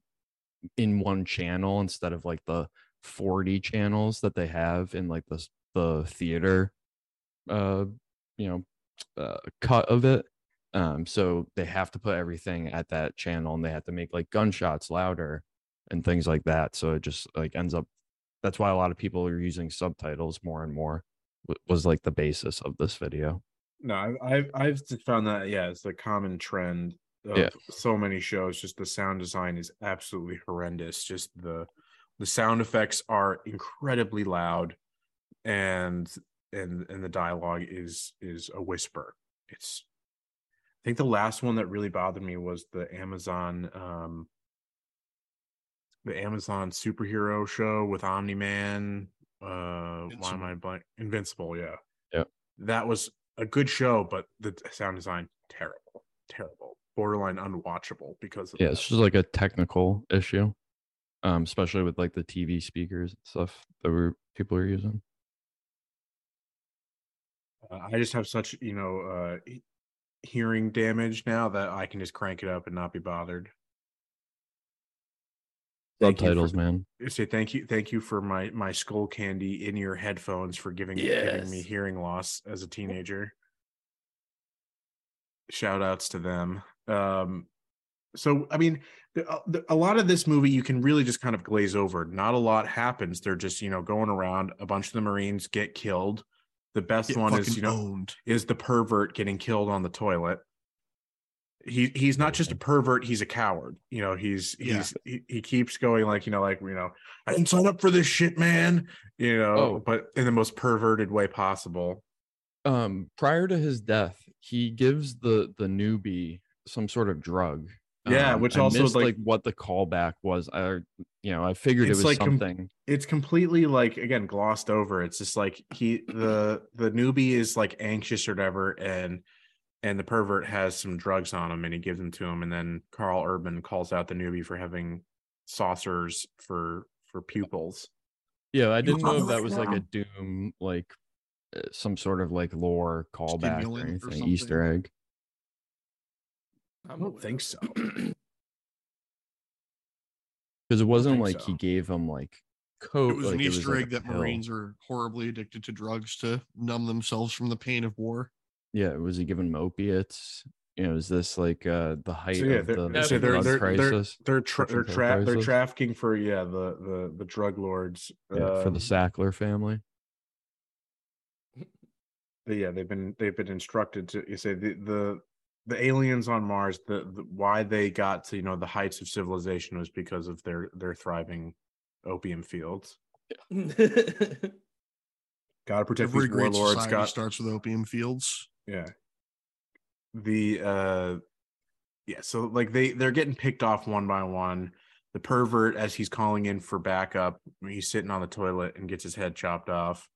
in one channel instead of like the 40 channels that they have in like the the theater uh you know uh, cut of it. Um, so they have to put everything at that channel, and they have to make like gunshots louder and things like that. So it just like ends up. That's why a lot of people are using subtitles more and more. Was like the basis of this video. No, I've I've, found that yeah, it's a common trend of Yeah. so many shows. Just the sound design is absolutely horrendous. Just the the sound effects are incredibly loud, and and and the dialogue is is a whisper. It's think the last one that really bothered me was the Amazon um the Amazon superhero show with Omni Man. Uh, why am I blank? Invincible, yeah. Yep. That was a good show, but the sound design terrible, terrible, borderline unwatchable because of Yeah, that. it's just like a technical issue, um, especially with like the TV speakers and stuff that we're people are using. Uh, I just have such you know uh hearing damage now that I can just crank it up and not be bothered. Thank you for- Subtitles, man. say thank you thank you for my my Skullcandy in your headphones for giving giving me hearing loss as a teenager. Shout outs to them. Um so i mean the, uh, the, a lot of this movie you can really just kind of glaze over. Not a lot happens. They're just you know going around. A bunch of the marines get killed the best Get one is you know owned. is the pervert getting killed on the toilet. He he's not just a pervert, he's a coward. You know, he's Yeah. he's he, he keeps going like, you know, like, you know, I didn't sign up for this shit, man. You know, Oh. but in the most perverted way possible. Um, prior to his death, he gives the the newbie some sort of drug. Yeah, Um, which I also, missed, like- like what the callback was. I you know I figured it was like com- something. It's completely like again glossed over. It's just like he the the newbie is like anxious or whatever, and and the pervert has some drugs on him and he gives them to him, and then Karl Urban calls out the newbie for having saucers for for pupils. Yeah, I didn't know if that was like a Doom like uh, some sort of like lore callback or Stimulant or anything, Easter something. Egg. I don't think so. [CLEARS THROAT] Because it wasn't think like he gave him like coat. It was like, an Easter like, egg a that pill. Marines are horribly addicted to drugs to numb themselves from the pain of war. Yeah, was he giving him opiates? You know, is this like uh the height So yeah, of they're, the so they're drug they're they're crisis? they're tra- they're, tra- pill they're trafficking for yeah the the the drug lords yeah, for the um, Sackler family. But yeah, they've been they've been instructed to you say the the the aliens on Mars the, the why they got to you know the heights of civilization was because of their their thriving opium fields. [LAUGHS] Got to protect Every these great warlords. society Got starts with opium fields. yeah. The uh yeah, so like they they're getting picked off one by one. The pervert, as he's calling in for backup, he's sitting on the toilet and gets his head chopped off.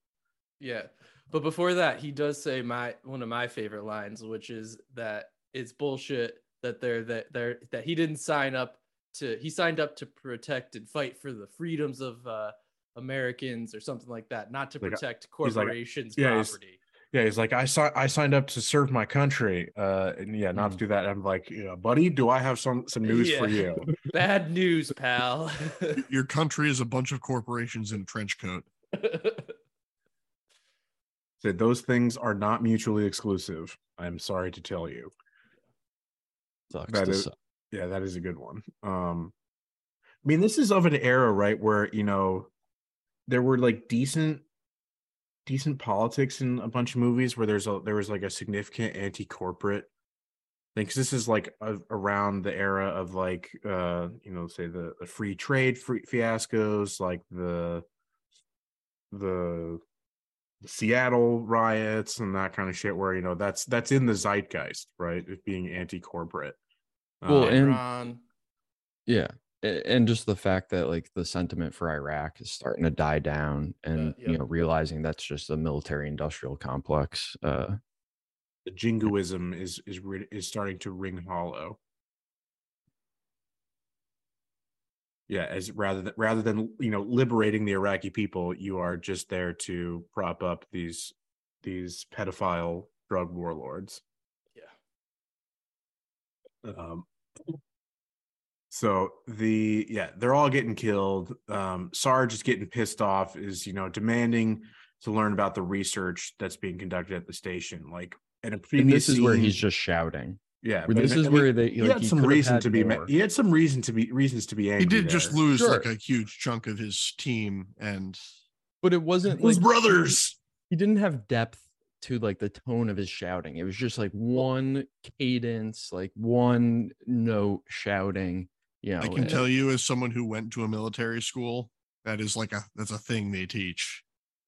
Yeah. But before that, he does say my one of my favorite lines, which is that it's bullshit that they're that they're that he didn't sign up to he signed up to protect and fight for the freedoms of uh Americans or something like that, not to Like, uh, protect he's like, corporations' yeah, he's- property. Yeah, he's like, I saw, I signed up to serve my country. Uh, and yeah, not to Mm. do that. I'm like, yeah, buddy, do I have some some news for you? [LAUGHS] Bad news, pal. [LAUGHS] Your country is a bunch of corporations in a trench coat. [LAUGHS] Said those things are not mutually exclusive. I'm sorry to tell you. Sucks That is- suck. Yeah, that is a good one. Um, I mean, this is of an era, right, where you know there were like decent, decent politics in a bunch of movies where there's a there was like a significant anti-corporate thing. Because this is like a, around the era of like uh you know say the, the free trade free fiascos, like the the the Seattle riots and that kind of shit, where you know that's that's in the zeitgeist, right? Of being anti-corporate. Well, Um, and- Ron. Yeah. And just the fact that like the sentiment for Iraq is starting to die down and yeah. you know realizing that's just a military industrial complex. Uh the jingoism is is is starting to ring hollow. Yeah, as rather than rather than you know liberating the Iraqi people, you are just there to prop up these these pedophile drug warlords. Yeah. Um, so the yeah, they're all getting killed. Um, Sarge is getting pissed off, is you know demanding to learn about the research that's being conducted at the station. Like in a And previous this is where he's just shouting. Yeah. Where this is mean, where they he like, had he some reason had to be more. he had some reason to be reasons to be angry. He did just lose Sure. like a huge chunk of his team, and but it wasn't his like brothers. he didn't have depth to like the tone of his shouting. It was just like one cadence, like one note shouting. You know, I can and- tell you, as someone who went to a military school, that is like a that's a thing they teach.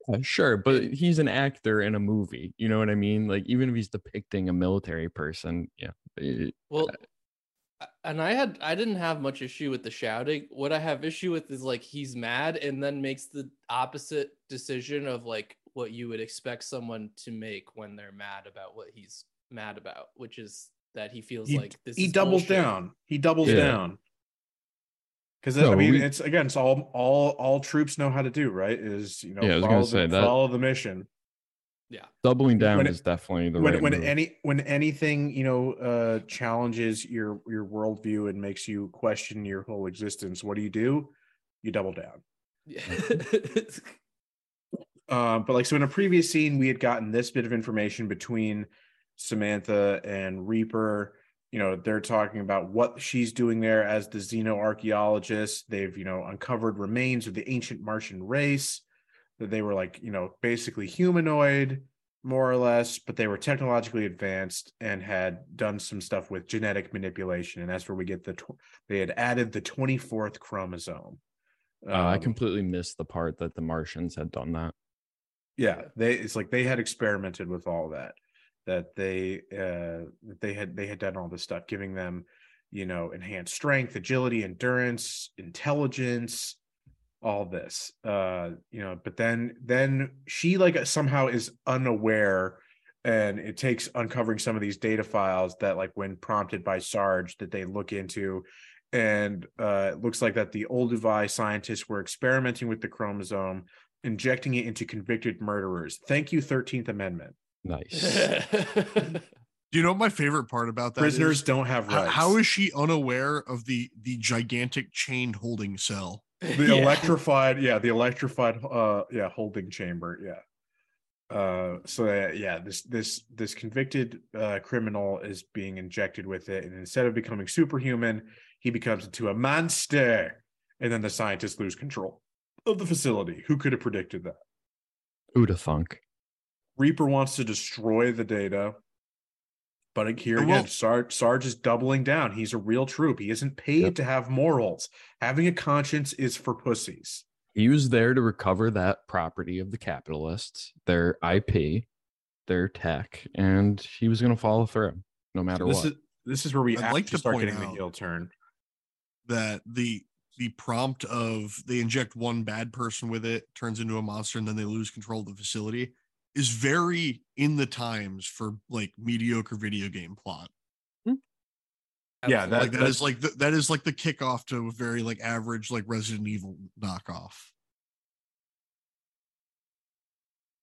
Uh, sure, but he's an actor in a movie. You know what I mean? Like even if he's depicting a military person, yeah. it- Well, and I had I didn't have much issue with the shouting. What I have issue with is like he's mad and then makes the opposite decision of like what you would expect someone to make when they're mad about what he's mad about, which is that he feels He, like this he is doubles bullshit. down. He doubles Yeah. down. Because I mean, we- it's again, it's all all all troops know how to do. Right? Is you know, Yeah, I was gonna follow, say the, that- follow the mission. Yeah, doubling down When it- is definitely the when right when move. any when anything you know uh challenges your your worldview and makes you question your whole existence, what do you do? You double down. Yeah. Uh, but like so in a previous scene, we had gotten this bit of information between Samantha and Reaper. You know, they're talking about what she's doing there as the xenoarchaeologist. They've, you know, uncovered remains of the ancient Martian race that they were like, you know, basically humanoid, more or less, but they were technologically advanced and had done some stuff with genetic manipulation. And that's where we get the, tw- they had added the 24th chromosome. Uh, I Um, completely missed the part that the Martians had done that. yeah they it's like they had experimented with all that that they uh they had they had done all this stuff giving them you know enhanced strength agility endurance intelligence all this uh you know but then then she like somehow is unaware and it takes uncovering some of these data files that like when prompted by sarge that they look into and uh it looks like that the olduvai scientists were experimenting with the chromosome injecting it into convicted murderers. Thank you, 13th Amendment. Nice. Do [LAUGHS] you know what my favorite part about that Prisoners is? don't have How- how is she unaware of the the gigantic chain holding cell? the Yeah. electrified, yeah, the electrified uh yeah, holding chamber, yeah. Uh so uh, yeah, this this this convicted uh criminal is being injected with it and instead of becoming superhuman, he becomes into a monster and then the scientists lose control of the facility. Who could have predicted that? Who'da thunk? Reaper wants to destroy the data. But here again, Sarge, Sarge is doubling down. He's a real troop. He isn't paid Yep. to have morals. Having a conscience is for pussies. He was there to recover that property of the capitalists, their IP, their tech, and he was going to follow through no matter what. this what. is this is where we I'd actually like to start point getting the out- heel turn. That the the prompt of they inject one bad person with it, turns into a monster, and then they lose control of the facility is very in the times for like mediocre video game plot. Yeah, that- like that's- like the, that is like the kickoff to a very like average like Resident Evil knockoff.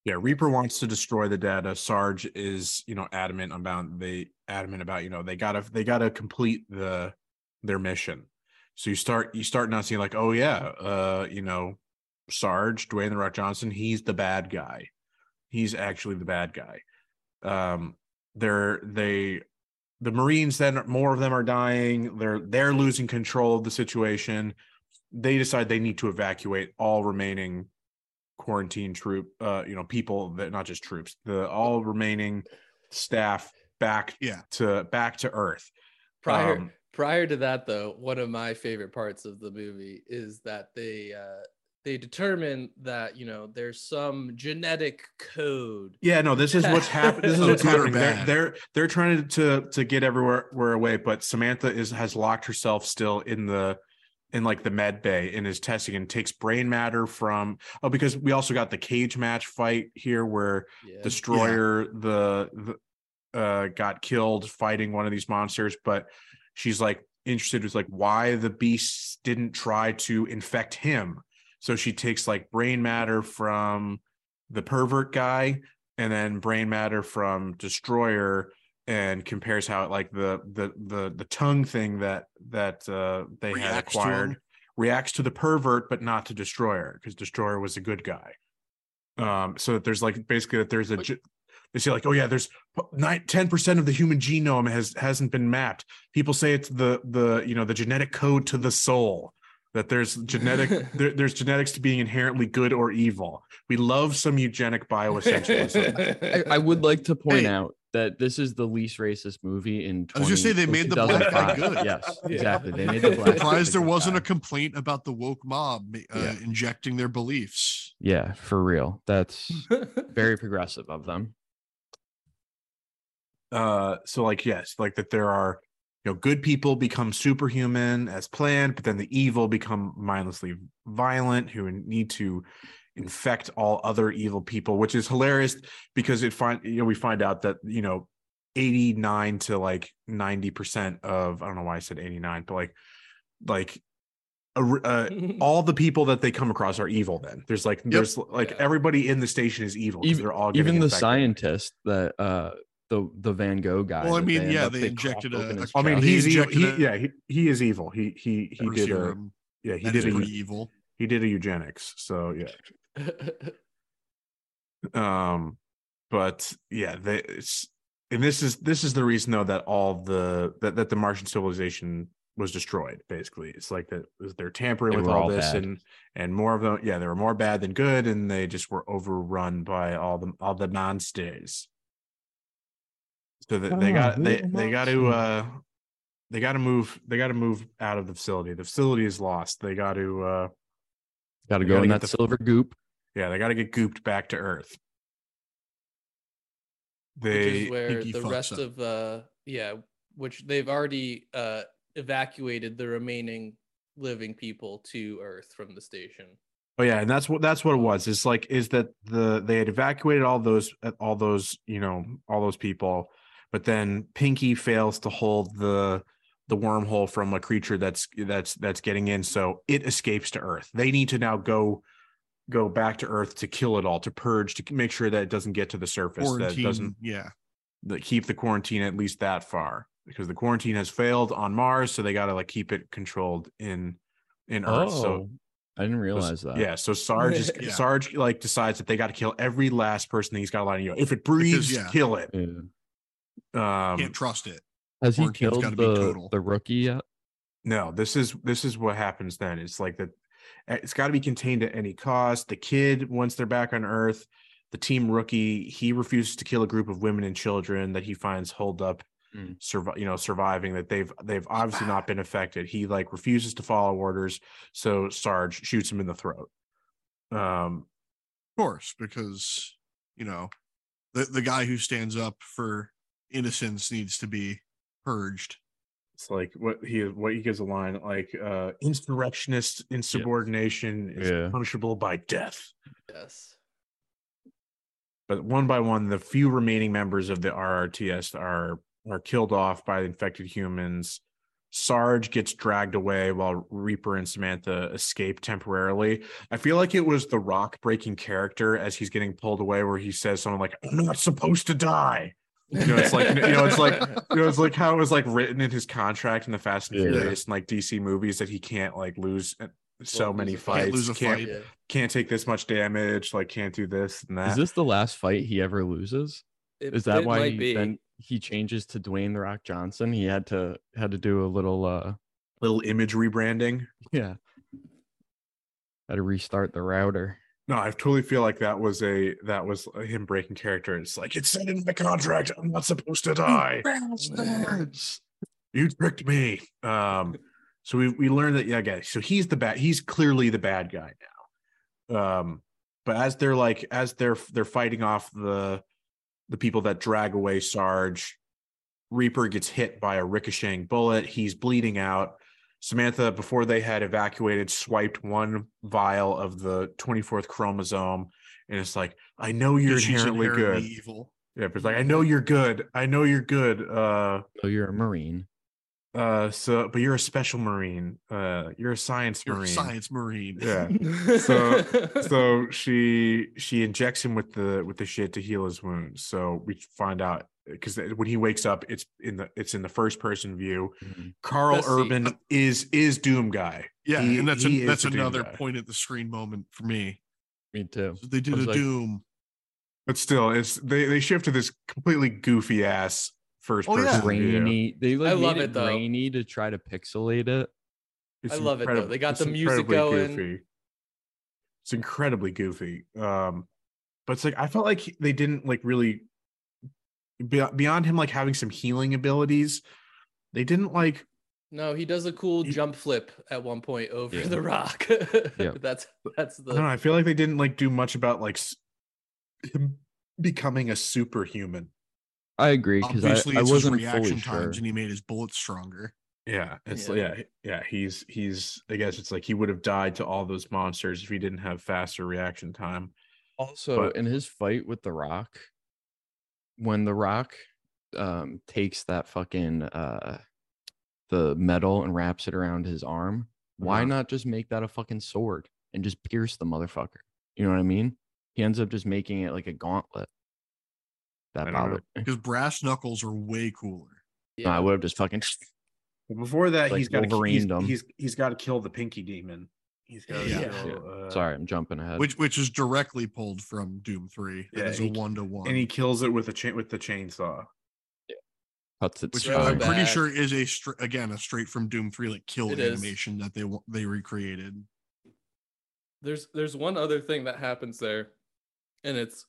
Yeah, Reaper wants to destroy the data. Sarge is, you know, adamant about they adamant about, you know, they gotta they gotta complete the their mission. So you start you start now seeing like, oh yeah, uh, you know, Sarge, Dwayne the Rock Johnson, he's the bad guy. He's actually the bad guy. Um, they're they the Marines then more of them are dying. They're they're losing control of the situation. They decide they need to evacuate all remaining quarantine troop uh you know people that not just troops the all remaining staff back Yeah. to back to earth prior Um, prior to that though one of my favorite parts of the movie is that they uh they determine that you know there's some genetic code yeah no this is what's happening. this is [LAUGHS] Oh, what's happening they're, they're they're trying to to get everywhere where away but samantha is has locked herself still in the in like the med bay and is testing and takes brain matter from oh because we also got the cage match fight here where yeah. destroyer the, the uh got killed fighting one of these monsters but she's like interested with like why the beasts didn't try to infect him so she takes like brain matter from the pervert guy and then brain matter from destroyer and compares how it like the the the the tongue thing that that uh they had Reacts to acquired him. reacts to the pervert but not to destroyer because destroyer was a good guy Um, so that there's like basically that there's a ge- they say like, oh yeah, there's 10% of the human genome has hasn't been mapped. People say it's the the you know the genetic code to the soul. That there's genetic [LAUGHS] there, there's genetics to being inherently good or evil. We love some eugenic bioessentialism. [LAUGHS] I, I would like to point Hey. out that this is the least racist movie in. 20, I was gonna say they made the black guy good. [LAUGHS] Yes, exactly. They made the black. guy Surprised there wasn't a complaint about the woke mob uh, Yeah. injecting their beliefs. Yeah, for real. That's very progressive of them. uh so like yes like that there are you know good people become superhuman as planned but then the evil become mindlessly violent who need to infect all other evil people which is hilarious because it find you know we find out that you know 89 to like 90 percent of i don't know why i said 89 but like like uh, [LAUGHS] all the people that they come across are evil then there's like there's like Yeah. everybody in the station is evil Even, they're all even the infected. scientist that uh the the Van Gogh guy. Well, I mean, end yeah, up- they injected a- open a- his I mean, he's evil. He, yeah, he, he is evil. He he he did a yeah he did a evil. he did a eugenics. So yeah, [LAUGHS] um, but yeah, they, it's and this is this is the reason though that all the that that the Martian civilization was destroyed. Basically, it's like that they're tampering They with all all this bad. and and more of them. Yeah, they were more bad than good, and they just were overrun by all the all the monsters. So that they got they they got to uh they got to move they got to move out of the facility. The facility is lost. They got to uh Got to go gotta in that the- silver goop. yeah they got to get gooped back to Earth. which They is where the rest up. of uh yeah which they've already uh evacuated the remaining living people to earth from the station Oh yeah, and that's what that's what it was. It's like is that the they had evacuated all those uh, all those you know all those people, but then Pinky fails to hold the the wormhole from a creature that's that's that's getting in, so it escapes to Earth. They need to now go go back to Earth to kill it all, to purge, to make sure that it doesn't get to the surface, that it Quarantine. doesn't Yeah. that keep the quarantine at least that far because the quarantine has failed on Mars, so they got to like keep it controlled in in Earth. So Oh, I didn't realize that. yeah, so Sarge is [LAUGHS] Yeah. Sarge like decides that they got to kill every last person that he's got a line. You know, if it breathes, yeah. kill it. Yeah. Um, Can't trust it. Has he Quarantine's killed gotta be the, total. the rookie yet? no, this is this is what happens then. It's like that. It's got to be contained at any cost. The kid, once they're back on Earth, the team rookie, he refuses to kill a group of women and children that he finds holed up, Mm. survive, you know, surviving. That they've they've obviously not been affected. He like refuses to follow orders, so Sarge shoots him in the throat. Um, Of course, because you know, the the guy who stands up for innocence needs to be purged. It's like what he what he gives a line like uh insurrectionist insubordination is Yeah. punishable by death. yes But one by one, the few remaining members of the RRTS are are killed off by the infected humans. Sarge gets dragged away while Reaper and Samantha escape temporarily. I feel like it was the rock breaking character as he's getting pulled away, where he says something like, I'm not supposed to die. You know, it's like you know, it's like you know, it's like how it was like written in his contract in the Fast and Yeah. Furious and like DC movies that he can't like lose uh, so Won't many lose a fight. fights, Can't lose a can't, fight. can't take this much damage, like can't do this and that. Is this the last fight he ever loses? It- Is that why he, then he changes to Dwayne the Rock Johnson? He had to had to do a little uh little image rebranding? yeah. Had to restart the router. No, I totally feel like that was a that was him breaking character. It's like it's said in the contract, I'm not supposed to die. Bastards. You tricked me. Um, so we we learned that yeah, guys. So he's the bad. He's clearly the bad guy now. Um, but as they're like as they're they're fighting off the the people that drag away Sarge, Reaper gets hit by a ricocheting bullet. He's bleeding out. Samantha, before they had evacuated, swiped one vial of the 24th chromosome. And it's like, I know you're inherently, inherently good. evil. Yeah, but it's like, I know you're good. I know you're good. Uh So you're a Marine. uh so but you're a special marine. Uh you're a science You're a marine. science marine. Yeah. [LAUGHS] So so she she injects him with the with the shit to heal his wounds. So we find out because when he wakes up, it's in the it's in the first person view. Mhm. Karl Best scene. Urban is is Doom guy. Yeah, He- and that's a, that's another point at the screen moment for me. Me too. So they did I a like- Doom. But still, it's they they shifted this completely goofy ass first Oh, person yeah. view. Grainy. They like I love it, it though. grainy to try to pixelate it. It's I love it, though. They got the music incredibly going. Goofy. It's incredibly goofy. Um, but it's like I felt like they didn't like really be- beyond him like having some healing abilities. They didn't like No, he does a cool He- jump flip at one point over Yeah. the rock. Yeah. [LAUGHS] That's that's I don't know. the I feel like they didn't like do much about like him becoming a superhuman. I agree because I, Obviously, I it's wasn't reaction fully sure. times, and he made his bullets stronger. Yeah, it's Yeah. yeah. yeah, He's he's. I guess it's like he would have died to all those monsters if he didn't have faster reaction time. Also, But- in his fight with the Rock, when the Rock um takes that fucking uh the metal and wraps it around his arm, why Uh-huh. not just make that a fucking sword and just pierce the motherfucker? You know what I mean? He ends up just making it like a gauntlet. That bothered. Because brass knuckles are way cooler. No, I would have just fucking Well, before that, Like he's got to he's, he's he's got to kill the Pinky Demon. He's got to Yeah. kill. Uh, sorry, I'm jumping ahead. which which is directly pulled from Doom Three. That Yeah, is a one to one. and he kills it with a chain with the chainsaw. Yeah. Cuts its which Throw I'm pretty sure is a str- again a straight from Doom Three like kill It is. animation that they they recreated. there's there's one other thing that happens there and it's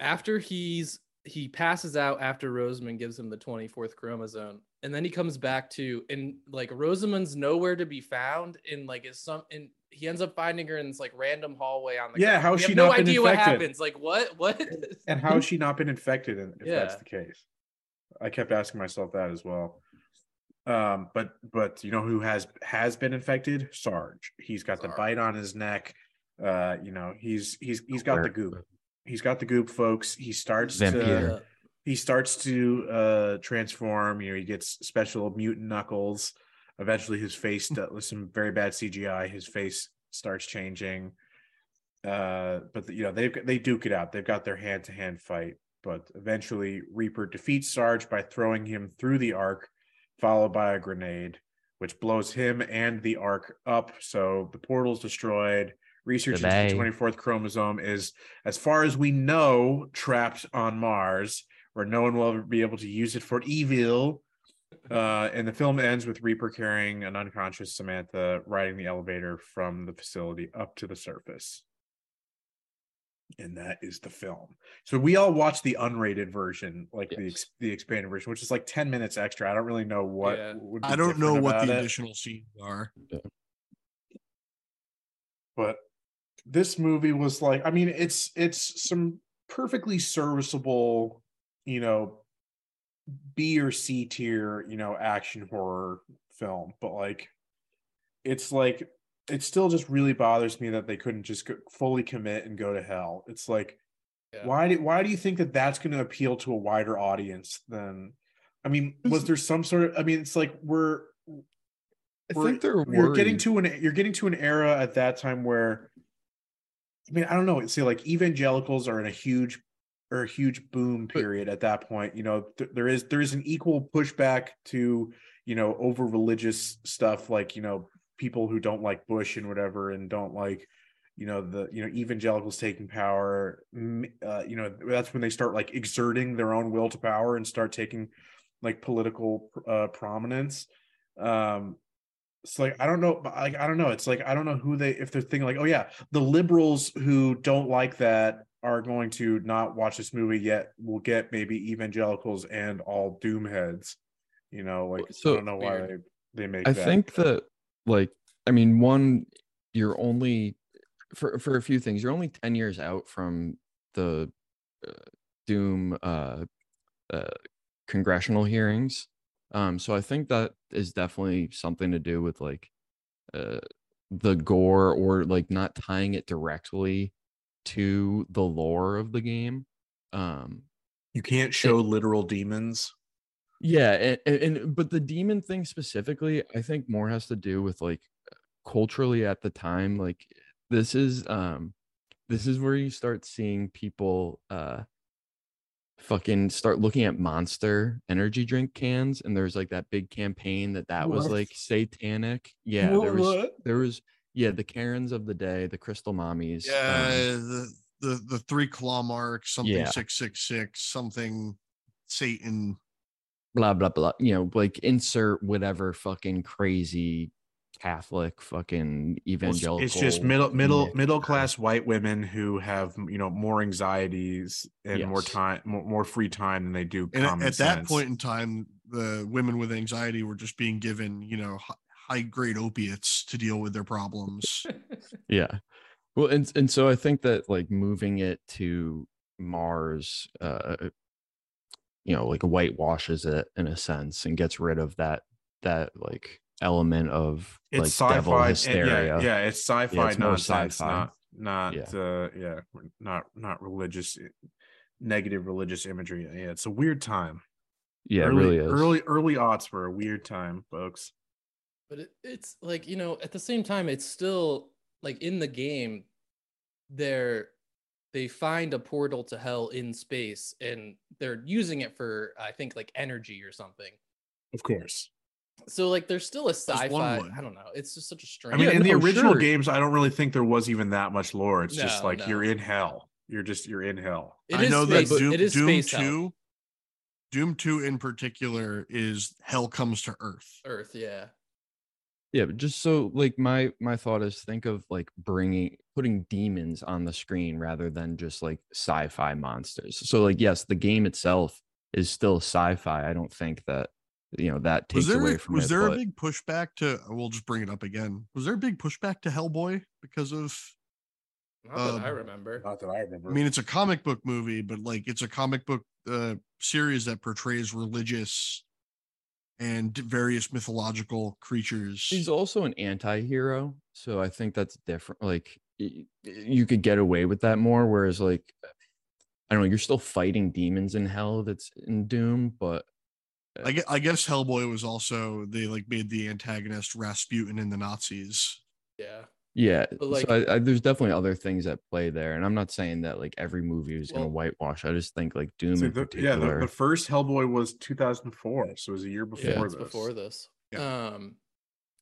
after he's he passes out after rosamund gives him the 24th chromosome and then he comes back to and like rosamund's nowhere to be found and like is some and he ends up finding her in this like random hallway on the Yeah, ground. We she no idea what happens like what what And how has she not been infected? In, if that's the case, I kept asking myself that as well. Um, but but you know who has has been infected? Sarge. He's got the bite on his neck. Uh, you know he's he's he's got the goop. He's got the goop, folks. He starts Vampire. to he starts to uh transform. You know he gets special mutant knuckles. Eventually his face with some very bad cgi his face starts changing. Uh but you know they they duke it out. They've got their hand-to-hand fight. But eventually reaper defeats sarge by throwing him through the Ark followed by a grenade which blows him and the Ark up. So the portal's destroyed research into the 24th chromosome is as far as we know trapped on mars where no one will ever be able to use it for evil. Uh, and the film ends with Reaper carrying an unconscious Samantha riding the elevator from the facility up to the surface. And that is the film. So we all watched the unrated version, like the ex- the expanded version, which is like ten minutes extra. I don't really know what. Yeah. would be I don't know what the it. additional scenes are. but this movie was like i mean it's it's some perfectly serviceable you know b or c tier you know action horror film but like it's like it still just really bothers me that they couldn't just fully commit and go to hell it's like Yeah. why do why do you think that that's going to appeal to a wider audience than i mean was there some sort of i mean it's like we're I we're- think they're you're getting to an you're getting to an era at that time where I mean I don't know say like evangelicals are in a huge or a huge boom period at that point you know th- there is there is an equal pushback to you know over religious stuff like you know people who don't like Bush and whatever and don't like you know the you know evangelicals taking power uh, you know that's when they start like exerting their own will to power and start taking like political uh, prominence. Um it's like I don't know, like I don't know. It's like I don't know who they if they're thinking like, oh yeah, the liberals who don't like that are going to not watch this movie yet. Will get maybe evangelicals and all doom heads. You know, like So- I don't know why they, they make. I that. think that like I mean one you're only for for a few things you're only 10 years out from the uh, doom uh, uh congressional hearings um so I think that is definitely something to do with like uh the gore or like not tying it directly to the lore of the game um you can't show literal demons. yeah, and, and, and but the demon thing specifically, I think more has to do with like culturally at the time. Like this is um this is where you start seeing people uh fucking start looking at monster energy drink cans and there's like that big campaign that that was like satanic yeah there was there was yeah, the Karens of the day, the crystal mommies. Yeah, um, the the the three claw marks, something Yeah. six six six, something Satan. blah blah blah. You know, like insert whatever fucking crazy Catholic fucking Well, it's- evangelical. It's just middle middle nick. middle class white women who have you know more anxieties and more time more, more free time than they do And at- common at that point in time, the women with anxiety were just being given, you know, high grade opiates to deal with their problems. [LAUGHS] Yeah. Well, and and so I think that like moving it to Mars, uh, you know, like whitewashes it in a sense and gets rid of that that like element of it's like devil sci-fi and- hysteria. yeah, yeah it's sci-fi it's more nonsense sci-fi. not not Yeah. uh yeah not not religious negative religious imagery yeah it's a weird time Yeah, early, it really is. early early aughts were a weird time folks But it, it's like you know, at the same time, it's still like in the game, they're they find a portal to hell in space, and they're using it for I think like energy or something. of course So like, there's still a sci-fi. would. I don't know. It's just such a strange. I mean Yeah, in the [LAUGHS] original sure. games i don't really think there was even that much lore it's just No, like you're in hell you're just you're in hell It I is know space, that Doom, it is Doom space hell. 2, Doom 2 in particular is hell comes to earth. Earth, yeah. Yeah, but just so like my my thought is think of like bringing putting demons on the screen rather than just like sci-fi monsters. So like yes, the game itself is still sci-fi. I don't think that you know that Was takes there away a- from was it. there a big pushback to we'll just bring it up again. Was there a big pushback to Hellboy because of Not that I Um, remember. not that i remember I mean it's a comic book movie, but like it's a comic book uh series that portrays religious and various mythological creatures. He's also an anti-hero, so I think that's different. Like y- y- you could get away with that more, whereas like I don't know, you're still fighting demons in hell that's in Doom, but I guess, I guess Hellboy was also they like made the antagonist Rasputin in the Nazis. Yeah. yeah. But, like- so I, I, there's definitely other things at play there, and I'm not saying that like every movie is gonna Well- whitewash. I just think like Doom So in the- yeah the, the first hellboy was 2004 so it was a year before yeah, this before this. Yeah. Um,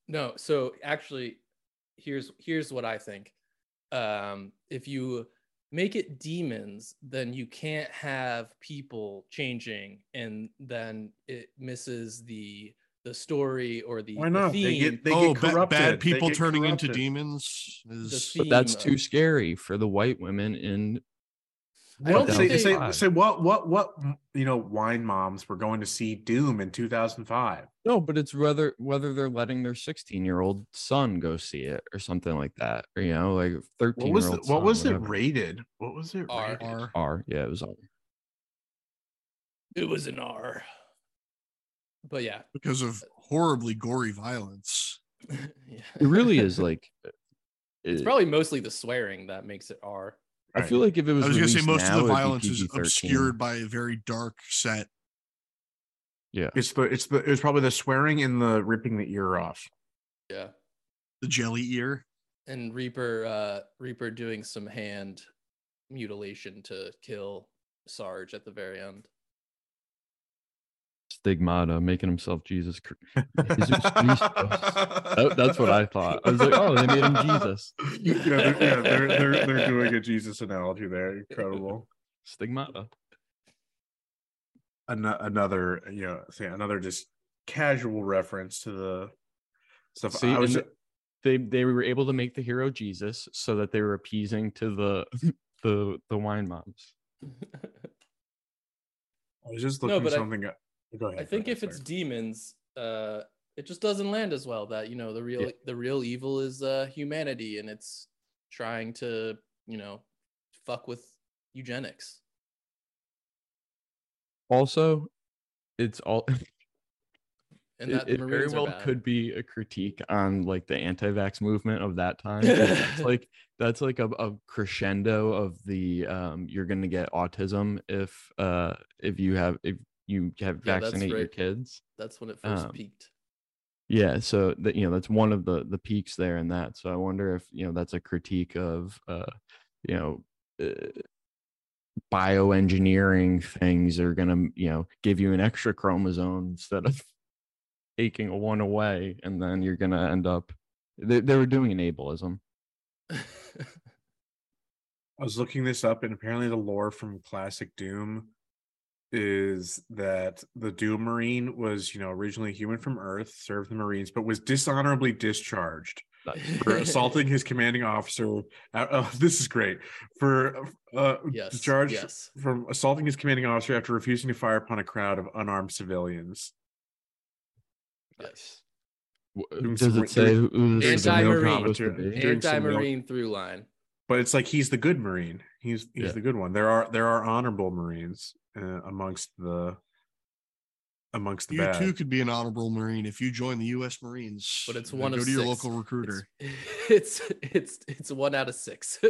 no, so actually, here's here's what I think. Um, if you make it demons, then you can't have people changing, and then it misses the the story or the why the not? They get they oh, get ba- corrupted. Bad people get turning into demons is theme but that's too scary for the white women in I don't say, they- say, say what what what you know wine moms were going to see Doom in 2005. No, but it's whether whether they're letting their 16 year old son go see it or something like that. Or, you know, like 13 What was year it, old. what was it rated? What was it R. rated? R. R. Yeah, it was R. it was an R. But yeah, because of horribly gory violence. [LAUGHS] yeah. It really is like. It's it- probably mostly the swearing that makes it R. I feel like if it was, I was gonna say most now, of the violence is obscured by a very dark set. Yeah, It's the it's the it was probably the swearing and the ripping the ear off. Yeah. The jelly ear. and Reaper uh Reaper doing some hand mutilation to kill Sarge at the very end. Stigmata, making himself Jesus. Chr- [LAUGHS] Jesus That- that's what I thought. I was like, oh, they made him Jesus. [LAUGHS] yeah, they're, yeah, they're they're they're doing a Jesus analogy there. Incredible. Stigmata. Ano- another you know say another just casual reference to the stuff. See, I was they they were able to make the hero Jesus so that they were appeasing to the the the wine moms. [LAUGHS] I was just No, looking but I- something. up. Go ahead. I think if it's demons, uh it just doesn't land as well that you know the real the real evil is uh humanity and it's trying to, you know, fuck with eugenics. Also, it's all [LAUGHS] And it, that the it very well could be a critique on like the anti-vax movement of that time. [LAUGHS] that's like that's like a, a crescendo of the um you're gonna get autism if uh if you have if you have Yeah, that's vaccinate your kids. That's when it first um, peaked. Yeah, so that you know that's one of the the peaks there in that. So I wonder if you know that's a critique of uh you know uh, bioengineering things are gonna you know give you an extra chromosome instead of [LAUGHS] taking a one away, and then you're gonna end up They, they were doing an ableism. [LAUGHS] I was looking this up, and apparently the lore from classic Doom is that the Doom Marine was, you know, originally human from Earth, served the Marines, but was dishonorably discharged for assaulting his commanding officer. Uh, [LAUGHS] oh, this is great for uh, yes, discharged yes. from assaulting his commanding officer after refusing to fire upon a crowd of unarmed civilians. Yes. Doing Does some- it say who this doing is some the real real Anti-Marine. supposed to commentary. be? Doing some real- Anti-marine through line. But it's like he's the good Marine. He's he's Yeah. the good one. There are there are honorable Marines uh, amongst the amongst the You bad. too could be an honorable Marine if you join the U.S. Marines. But it's one Go of to your local recruiter. It's [LAUGHS] it's it's, it's one out of six. [LAUGHS]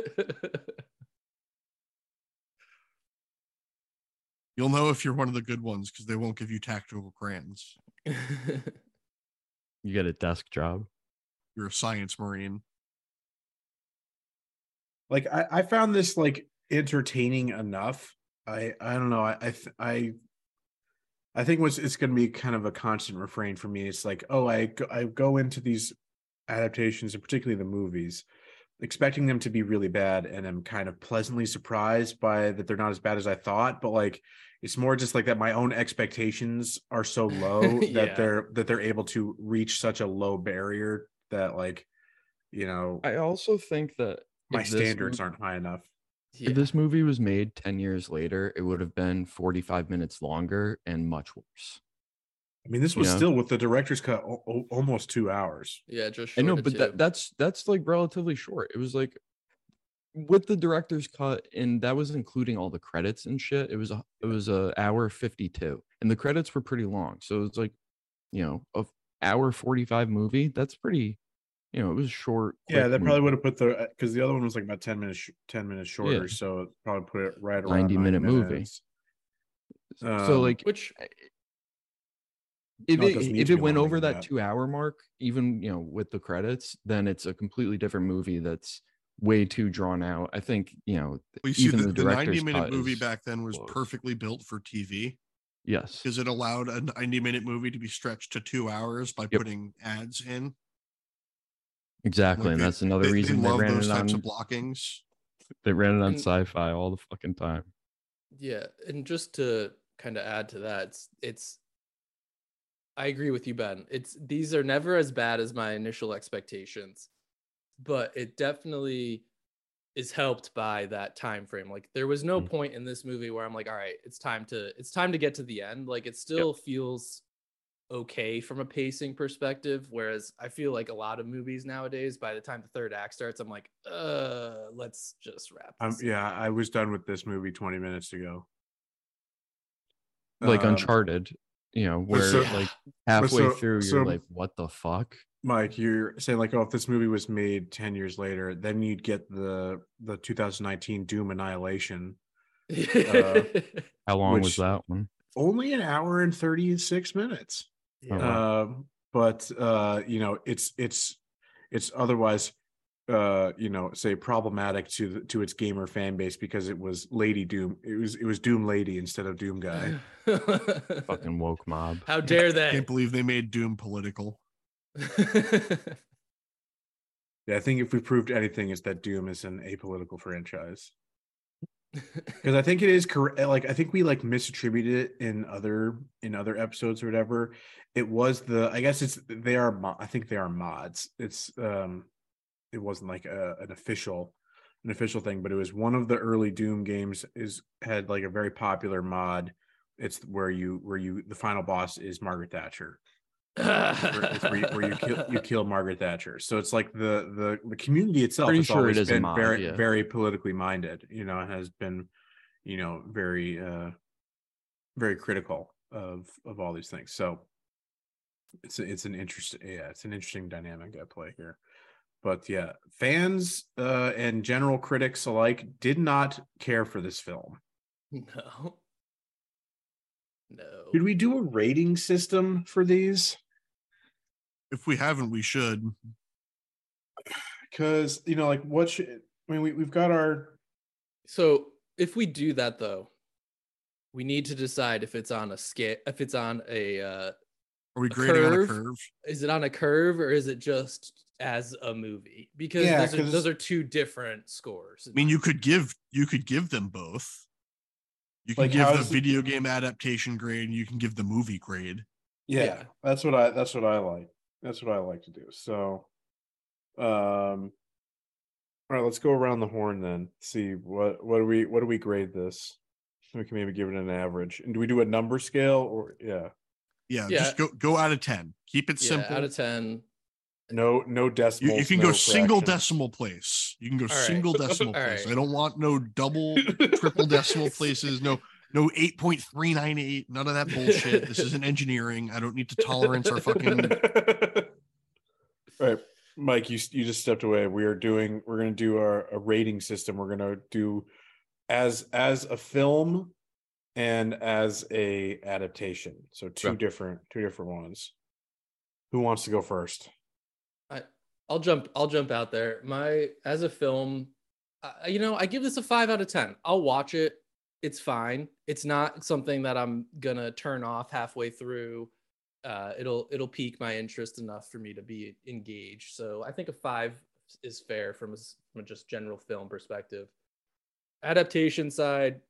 You'll know if you're one of the good ones because they won't give you tactical crayons. [LAUGHS] You get a desk job. You're a science Marine. like I, I found this like entertaining enough. I I don't know. I I I, I think what's it's going to be kind of a constant refrain for me. It's like oh I go, I go into these adaptations and particularly the movies expecting them to be really bad and I'm kind of pleasantly surprised by that they're not as bad as I thought but like it's more just like that my own expectations are so low [LAUGHS] that they're that they're able to reach such a low barrier that like you know I also think that my standards aren't high enough Yeah. If this movie was made 10 years later, it would have been 45 minutes longer and much worse. I mean, this You was know? still with the director's cut o- o- almost two hours. Yeah, just I know, but that, that's that's like relatively short. It was like with the director's cut, and that was including all the credits and shit. It was a it was a hour 52, and the credits were pretty long. So it's like, you know, a hour 45 movie. That's pretty, you know, it was short. Yeah, quick that probably would have put the because the other one was like about ten minutes, ten minutes shorter. So it probably put it right around 90 minute movie. minutes. so Um, like Which if No, it it, if it went over that that. two hour mark, even you know with the credits, then it's a completely different movie that's way too drawn out. I think you know We see even the, the the, 90 minute movie is back then was close. perfectly built for TV yes, because it allowed a 90 minute movie to be stretched to two hours by Yep. putting ads in. Exactly, Like, and they- that's another they, reason they they, love ran those it on. types of blockings. They ran it on And- sci-fi all the fucking time. Yeah, and just to kind of add to that, it's, it's I agree with you, Ben. It's these are never as bad as my initial expectations, but it definitely is helped by that time frame. Like there was no Mm. point in this movie where I'm like, all right, it's time to it's time to get to the end. Like it still feels okay from a pacing perspective. Whereas I feel like a lot of movies nowadays, by the time the third act starts, I'm like, uh, let's just wrap. um, This. yeah, I was done with this movie twenty minutes ago. Like Um, Uncharted, you know, where so- like halfway so- through you're so- like, what the fuck? Mike, you're saying like, oh, if this movie was made ten years later, then you'd get the the 2019 Doom Annihilation. [LAUGHS] uh, How long was that one? Only an hour and 36 minutes. Wow. um but uh you know it's it's it's otherwise uh you know say problematic to the, to its gamer fan base because it was lady doom it was it was doom lady instead of doom guy [LAUGHS] Fucking woke mob. How dare they? I Can't believe they made Doom political. [LAUGHS] yeah i think if we proved anything is that doom is an apolitical franchise because i think it is correct like i think we like misattributed it in other in other episodes or whatever. It was the i guess it's they are mo- i think they are mods. It's um it wasn't like a, an official an official thing but it was one of the early doom games is had like a very popular mod. It's where you where you the final boss is margaret thatcher where, where, you, where you kill you kill margaret thatcher so it's like the the, the community itself Pretty has sure it always is been very yeah. very politically minded you know has been you know very uh very critical of of all these things so it's a, it's an interesting yeah it's an interesting dynamic at play here but yeah fans uh and general critics alike did not care for this film [LAUGHS] no. No. did we do a rating system for these If we haven't, we should. because you know like what should i mean we, we've got our So if we do that though, we need to decide if it's on a scale if it's on a uh Are we grading on a curve? curve? is it on a curve or is it just as a movie because Yeah, those, are, 'cause- those are two different scores. I mean, you could give you could give them both. You can Like, give the does it- video game adaptation grade, and you can give the movie grade. yeah, Yeah. that's what i that's what i like that's what i like to do so um all right let's go around the horn then see what what do we what do we grade this we can maybe give it an average and do we do a number scale or yeah Yeah, Yeah. just go go out of ten. Keep it yeah, simple. out of ten. No no you, you can no go single decimal place. You can go All right. single decimal All place. right. I don't want no double, triple decimal [LAUGHS] places. No, no eight point three nine eight. None of that bullshit. this isn't engineering. I don't need to tolerance our fucking. [LAUGHS] All right, Mike, you you just stepped away. We are doing. We're going to do our a rating system. We're going to do as as a film and as a adaptation. So two Yeah. different two different ones. Who wants to go first? I'll jump. I'll jump out there. My as a film, you know, I give this a five out of ten. I'll watch it. It's fine. It's not something that I'm gonna turn off halfway through. Uh, it'll it'll pique my interest enough for me to be engaged. So I think a five is fair from a, from a just general film perspective. Adaptation side,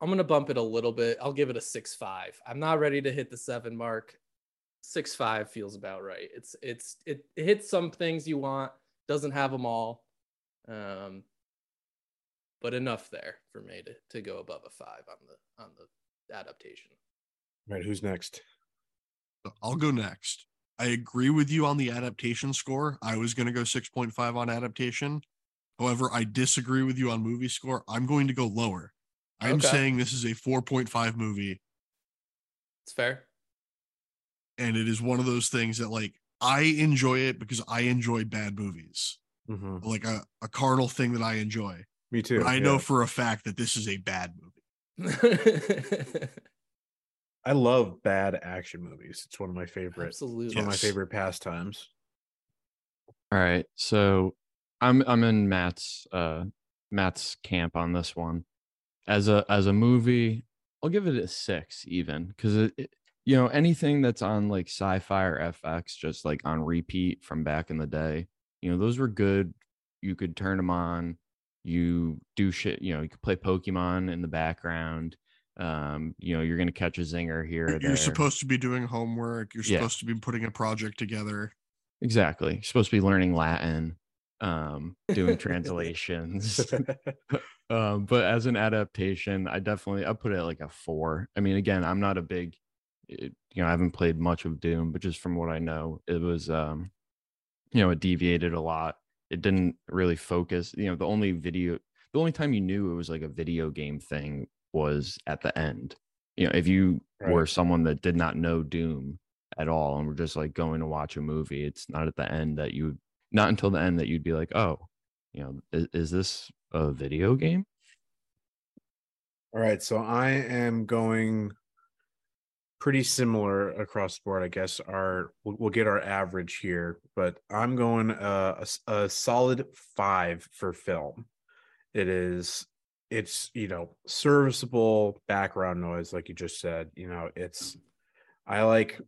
I'm gonna bump it a little bit. I'll give it a six five. I'm not ready to hit the seven mark six five feels about right. It's it's it, it hits some things you want, doesn't have them all, um, but enough there for me to to go above a five on the on the adaptation. All right, who's next? I'll go next. I agree with you on the adaptation score. I was going to go 6.5 on adaptation. However, I disagree with you on movie score. I'm going to go lower. I'm Okay. saying this is a 4.5 movie, It's fair. And it is one of those things that, like, I enjoy it because I enjoy bad movies, Mhm. like a, a carnal thing that I enjoy. Me too. But I know for a fact that this is a bad movie. [LAUGHS] I love bad action movies. It's one of my favorite. It's Absolutely. one of my favorite pastimes. All right. So I'm I'm in Matt's uh Matt's camp on this one. As a as a movie, I'll give it a six even because it, it- you know anything that's on like sci-fi or FX just like on repeat from back in the day, you know those were good. You could turn them on. You do shit. You know you could play Pokemon in the background. Um, you know you're gonna catch a zinger here. You're supposed to be doing homework. You're Yeah. supposed to be putting a project together. exactly. You're supposed to be learning Latin. Um, doing [LAUGHS] translations. [LAUGHS] um, but as an adaptation, I definitely I put it like a four. I mean, again, I'm not a big, it, you know, I haven't played much of Doom, but just from what I know, it was, um, you know, it deviated a lot. It didn't really focus. You know, the only video, the only time you knew it was like a video game thing was at the end. You know, if you were someone that did not know Doom at all and were just like going to watch a movie, it's not at the end that you, not until the end that you'd be like, oh, you know, is, is this a video game? All right, so I am going pretty similar across the board. I guess our we'll, we'll get our average here, but I'm going uh, a, a solid five for film. It is, it's you know serviceable background noise, like you just said. You know, it's I like.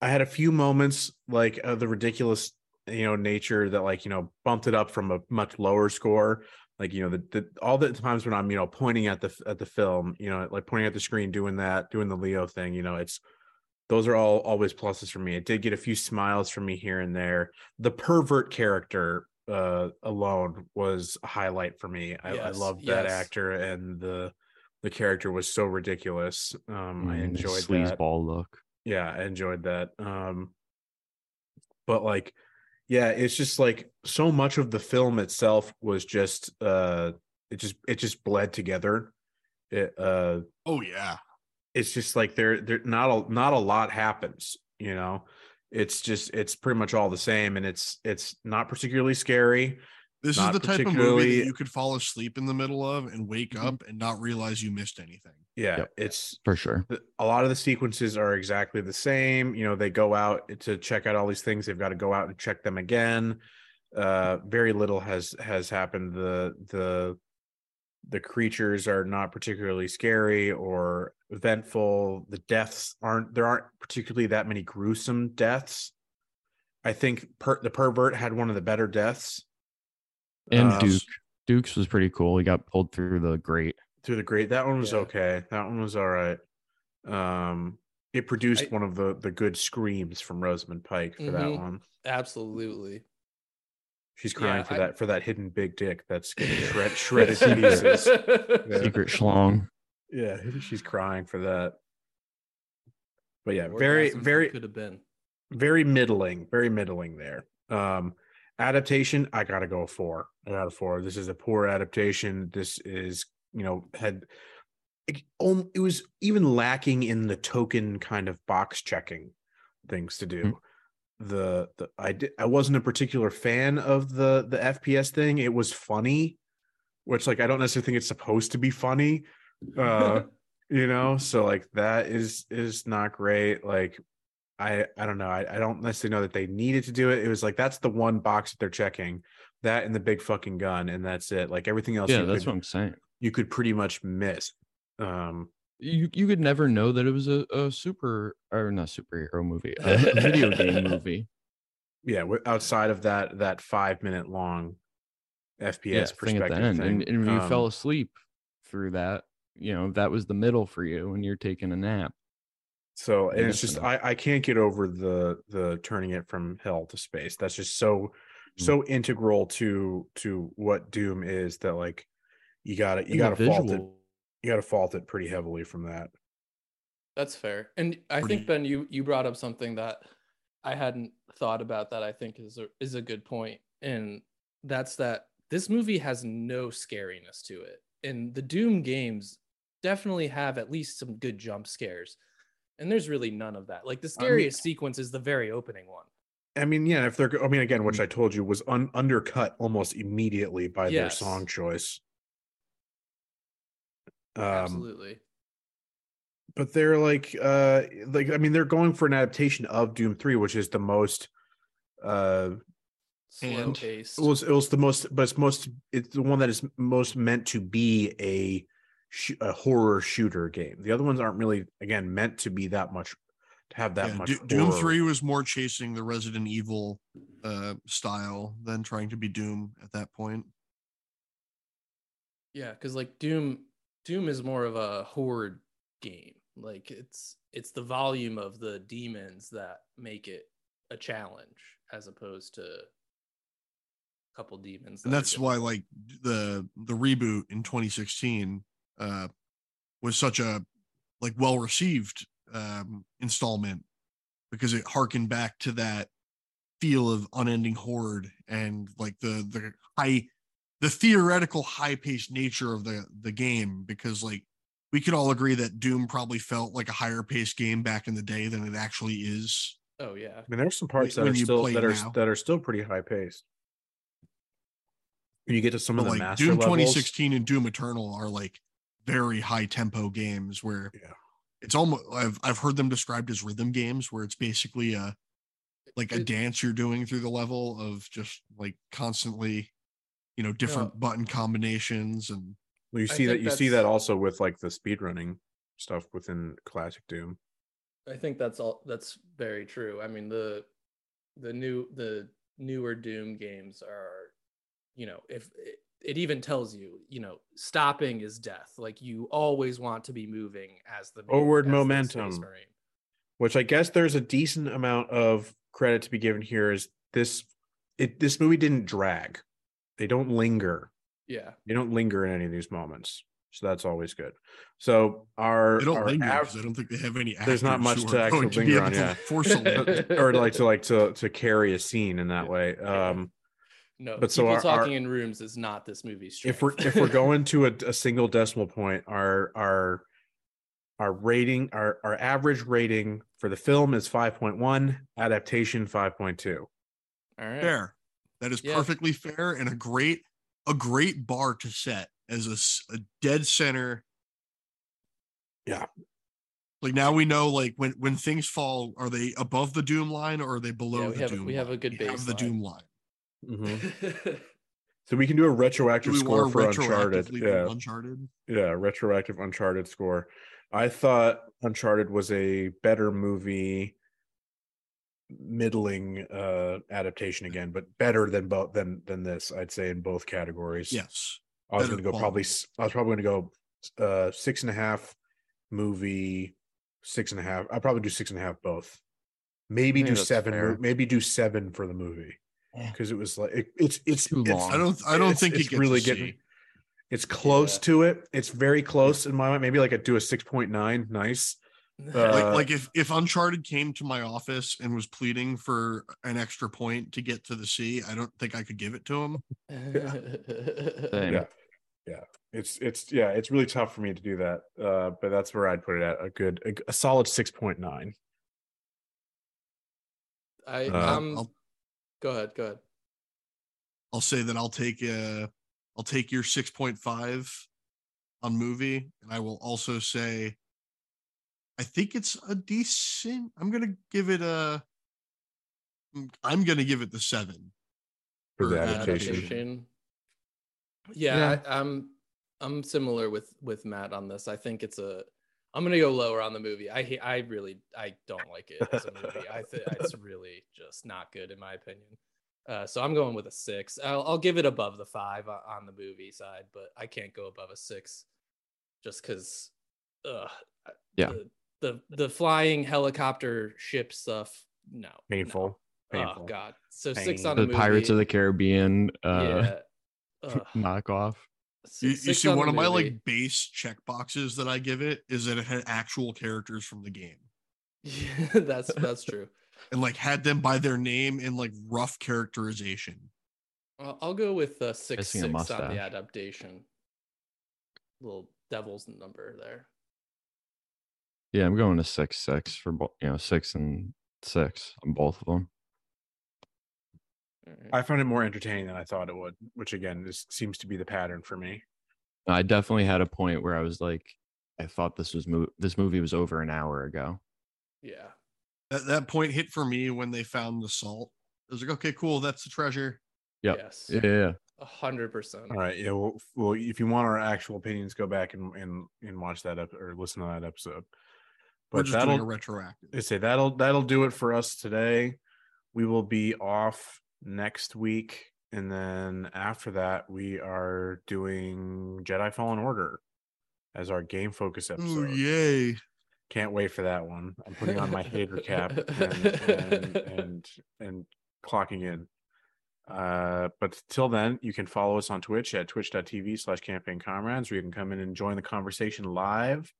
I had a few moments like of the ridiculous, you know, nature that like you know bumped it up from a much lower score like you know the, the all the times when i'm you know pointing at the at the film you know like pointing at the screen doing that doing the leo thing you know it's those are all always pluses for me. It did get a few smiles from me here and there. The pervert character uh alone was a highlight for me. I, I Yes, loved that yes. actor and the the character was so ridiculous. Um i Mm, the enjoyed that. sleazeball look. yeah i enjoyed that. Um but like yeah it's just like so much of the film itself was just uh it just it just bled together. It uh Oh yeah. it's just like there there not a not a lot happens you know? It's just it's pretty much all the same and it's it's not particularly scary This Not is the type of movie that you could fall asleep in the middle of and wake Mhm. up and not realize you missed anything. yeah Yep. it's For sure. a lot of the sequences are exactly the same you know they go out to check out all these things they've got to go out and check them again uh very little has has happened the the the creatures are not particularly scary or eventful the deaths aren't there aren't particularly that many gruesome deaths I think per, the pervert had one of the better deaths. And Um, Duke. Duke's was pretty cool. He got pulled through the grate. through the grate. That one was Yeah. okay. That one was all right. Um, it produced I- one of the the good screams from Rosamund Pike for that Mhm. one. Absolutely. She's crying Yeah, for I- that for that hidden big dick that's getting [LAUGHS] shred, shredded to pieces. Yeah. [LAUGHS] Secret schlong. Yeah, [LAUGHS] she's crying for that. But yeah, Orgasms very very could have been. very middling, very middling there. Um adaptation, I gotta go four. Got a four. This is a poor adaptation. This is, you know, had it, it was even lacking in the token kind of box checking things to do. The the I did I wasn't a particular fan of the the FPS thing. It was funny, which like I don't necessarily think it's supposed to be funny. Uh [LAUGHS] you know so like that is is not great like i i don't know I, I don't necessarily know that they needed to do it it was like that's the one box that they're checking that and the big fucking gun and that's it like everything else Yeah, you, that's could, what I'm saying. you could pretty much miss um You you could never know that it was a, a super or not superhero movie, a, [LAUGHS] video game movie. yeah outside of that that five minute long fps yeah, perspective end. thing, And, and if you fell um, asleep through that, you know, that was the middle for you and you're taking a nap. So and it's just I I can't get over the the turning it from hell to space. That's just so Mm. so integral to to what Doom is that like you got to you gotta fault it. You got to fault it pretty heavily from that. That's fair. And I Pretty- think Ben, you you brought up something that I hadn't thought about that I think is a, is a good point, and that's that this movie has no scariness to it, and the Doom games definitely have at least some good jump scares, and there's really none of that. Like the scariest sequence is the very opening one. I mean, yeah, if they're I mean again, Mm. which I told you was un- undercut almost immediately by their song choice. Um Absolutely. but they're like uh like I mean they're going for an adaptation of Doom 3 which is the most uh and- it was it was the most but it's most it's the one that is most meant to be a sh- a horror shooter game the other ones aren't really again meant to be that much to have that Yeah, much Do- Doom 3 was more chasing the Resident Evil uh style than trying to be Doom at that point. Yeah, because like Doom, Doom is more of a horde game. Like it's it's the volume of the demons that make it a challenge, as opposed to a couple demons. and that are that's why like the the reboot in 2016 uh was such a like well received um installment because it harkened back to that feel of unending horde and like the the high the theoretical high paced nature of the the game because like we could all agree that doom probably felt like a higher paced game back in the day than it actually is. Oh yeah, I mean there's some parts that are still that are now. that are still pretty high paced when you get to some but of the like master doom levels. 2016 and doom eternal are like very high tempo games where Yeah. it's almost I've I've heard them described as rhythm games where it's basically a like a It- dance you're doing through the level of just like constantly you know different button combinations and well, you see that you see that also with like the speedrunning stuff within classic doom I think that's all. That's very true. I mean the the new the newer Doom games are, you know, if it, it even tells you, you know, stopping is death. Like you always want to be moving as the Forward as momentum. Marine. which I guess there's a decent amount of credit to be given here is this it this movie didn't drag. They don't linger. Yeah. They don't linger in any of these moments. So that's always good. So our, they don't our linger av- I don't think they have any There's not much to actually going to linger on, yeah. force [LAUGHS] or like to like to to carry a scene in that way. Um No, But so our- talking our- in rooms is not this movie's if we're if we're [LAUGHS] going to a, a single decimal point, our our our rating, our our average rating for the film is 5.1, adaptation 5.2. all right. fair that is Yeah. perfectly fair and a great a great bar to set as a, a dead center Yeah. like now we know like when when things fall are they above the doom line or are they below Yeah, we the have a- doom we have a good base have the doom line Mhm. [LAUGHS] So we can do a retroactive Do score for Uncharted. Yeah. uncharted Yeah, retroactive Uncharted score. I thought Uncharted was a better movie middling uh adaptation again, but better than both than than this, I'd say in both categories. Yes. I was gonna go probably I was probably gonna go uh six and a half movie, six and a half. I'll probably do six and a half both. Maybe do seven, fair. maybe do seven for the movie. Yeah. Because it was like it, it's it's too it's- long. I don't I don't it's- think it's it gets really a getting C. it's close Yeah. to it. It's very close in my mind. Maybe like a do a six point nine. Nice. [LAUGHS] like Uh, like if if uncharted came to my office and was pleading for an extra point to get to the C, I don't think I could give it to him. [LAUGHS] Same. Yeah. Yeah. It's it's yeah, it's really tough for me to do that. Uh, but that's where I'd put it at a good a, a solid six point nine. I Uh, um I'll go ahead, go ahead. I'll say that I'll take uh I'll take your 6.5 on movie and I will also say I think it's a decent I'm going to give it a mm, I'm going to give it the 7. For the For adaptation. adaptation. Yeah, Yeah. I, I'm I'm similar with with Matt on this. I think it's a I'm gonna go lower on the movie. I I really I don't like it as a movie. I [LAUGHS] think it's really just not good in my opinion. Uh, so I'm going with a six. I'll, I'll give it above the five on the movie side, but I can't go above a six, just because. Uh, Yeah. The, the the flying helicopter ship stuff. No. no. Painful. Oh God. So six on The the, Pirates of the Caribbean uh yeah. [LAUGHS] Ugh. knockoff. You, Six- you six see one the of my movie. like base check boxes that I give it is that it had actual characters from the game Yeah, [LAUGHS] that's that's [LAUGHS] true. and like had them by their name in like rough characterization. I'll, I'll go with uh, six six on the adaptation. Little devil's number there. Yeah, I'm going to six six for both. You know, six and six on both of them. All right. I found it more entertaining than I thought it would, which again, this seems to be the pattern for me. I definitely had a point where I was like, I thought this was mo- this movie was over an hour ago. yeah. That that point hit for me when they found the salt. I was like, okay, cool, that's the treasure. Yep. Yes. Yeah, yeah, yeah. A hundred percent. All right. Yeah. Well, well, if you want our actual opinions, go back and and, and watch that up or listen to that episode. We're But just doing a that'll retroactive. I say that'll that'll do it for us today. We will be off next week, and then after that, we are doing Jedi Fallen Order as our game focus Ooh, episode. yay. Can't wait for that one. I'm putting on my hater cap and and, [LAUGHS] and and clocking in. Uh, but till then, you can follow us on Twitch at twitch.tv slash campaign comrades, where you can come in and join the conversation live.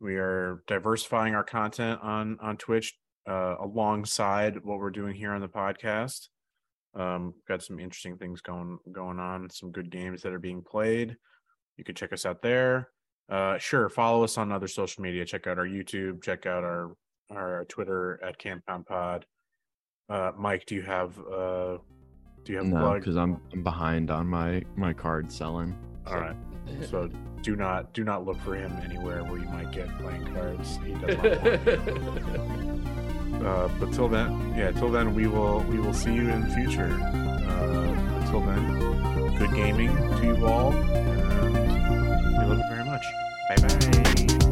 We are diversifying our content on on Twitch uh, alongside what we're doing here on the podcast. Um, got some interesting things going going on, some good games that are being played. You can check us out there. Uh, sure, follow us on other social media. Check out our YouTube. Check out our our Twitter at CampComPod. Uh, Mike, do you have uh, do you have No, because I'm I'm behind on my my card selling. All right. So do not do not look for him anywhere where you might get playing cards. He does not. [LAUGHS] uh, but till then, yeah, till then we will we will see you in the future. Uh, until then, good gaming to you all, and we love you very much. Bye bye.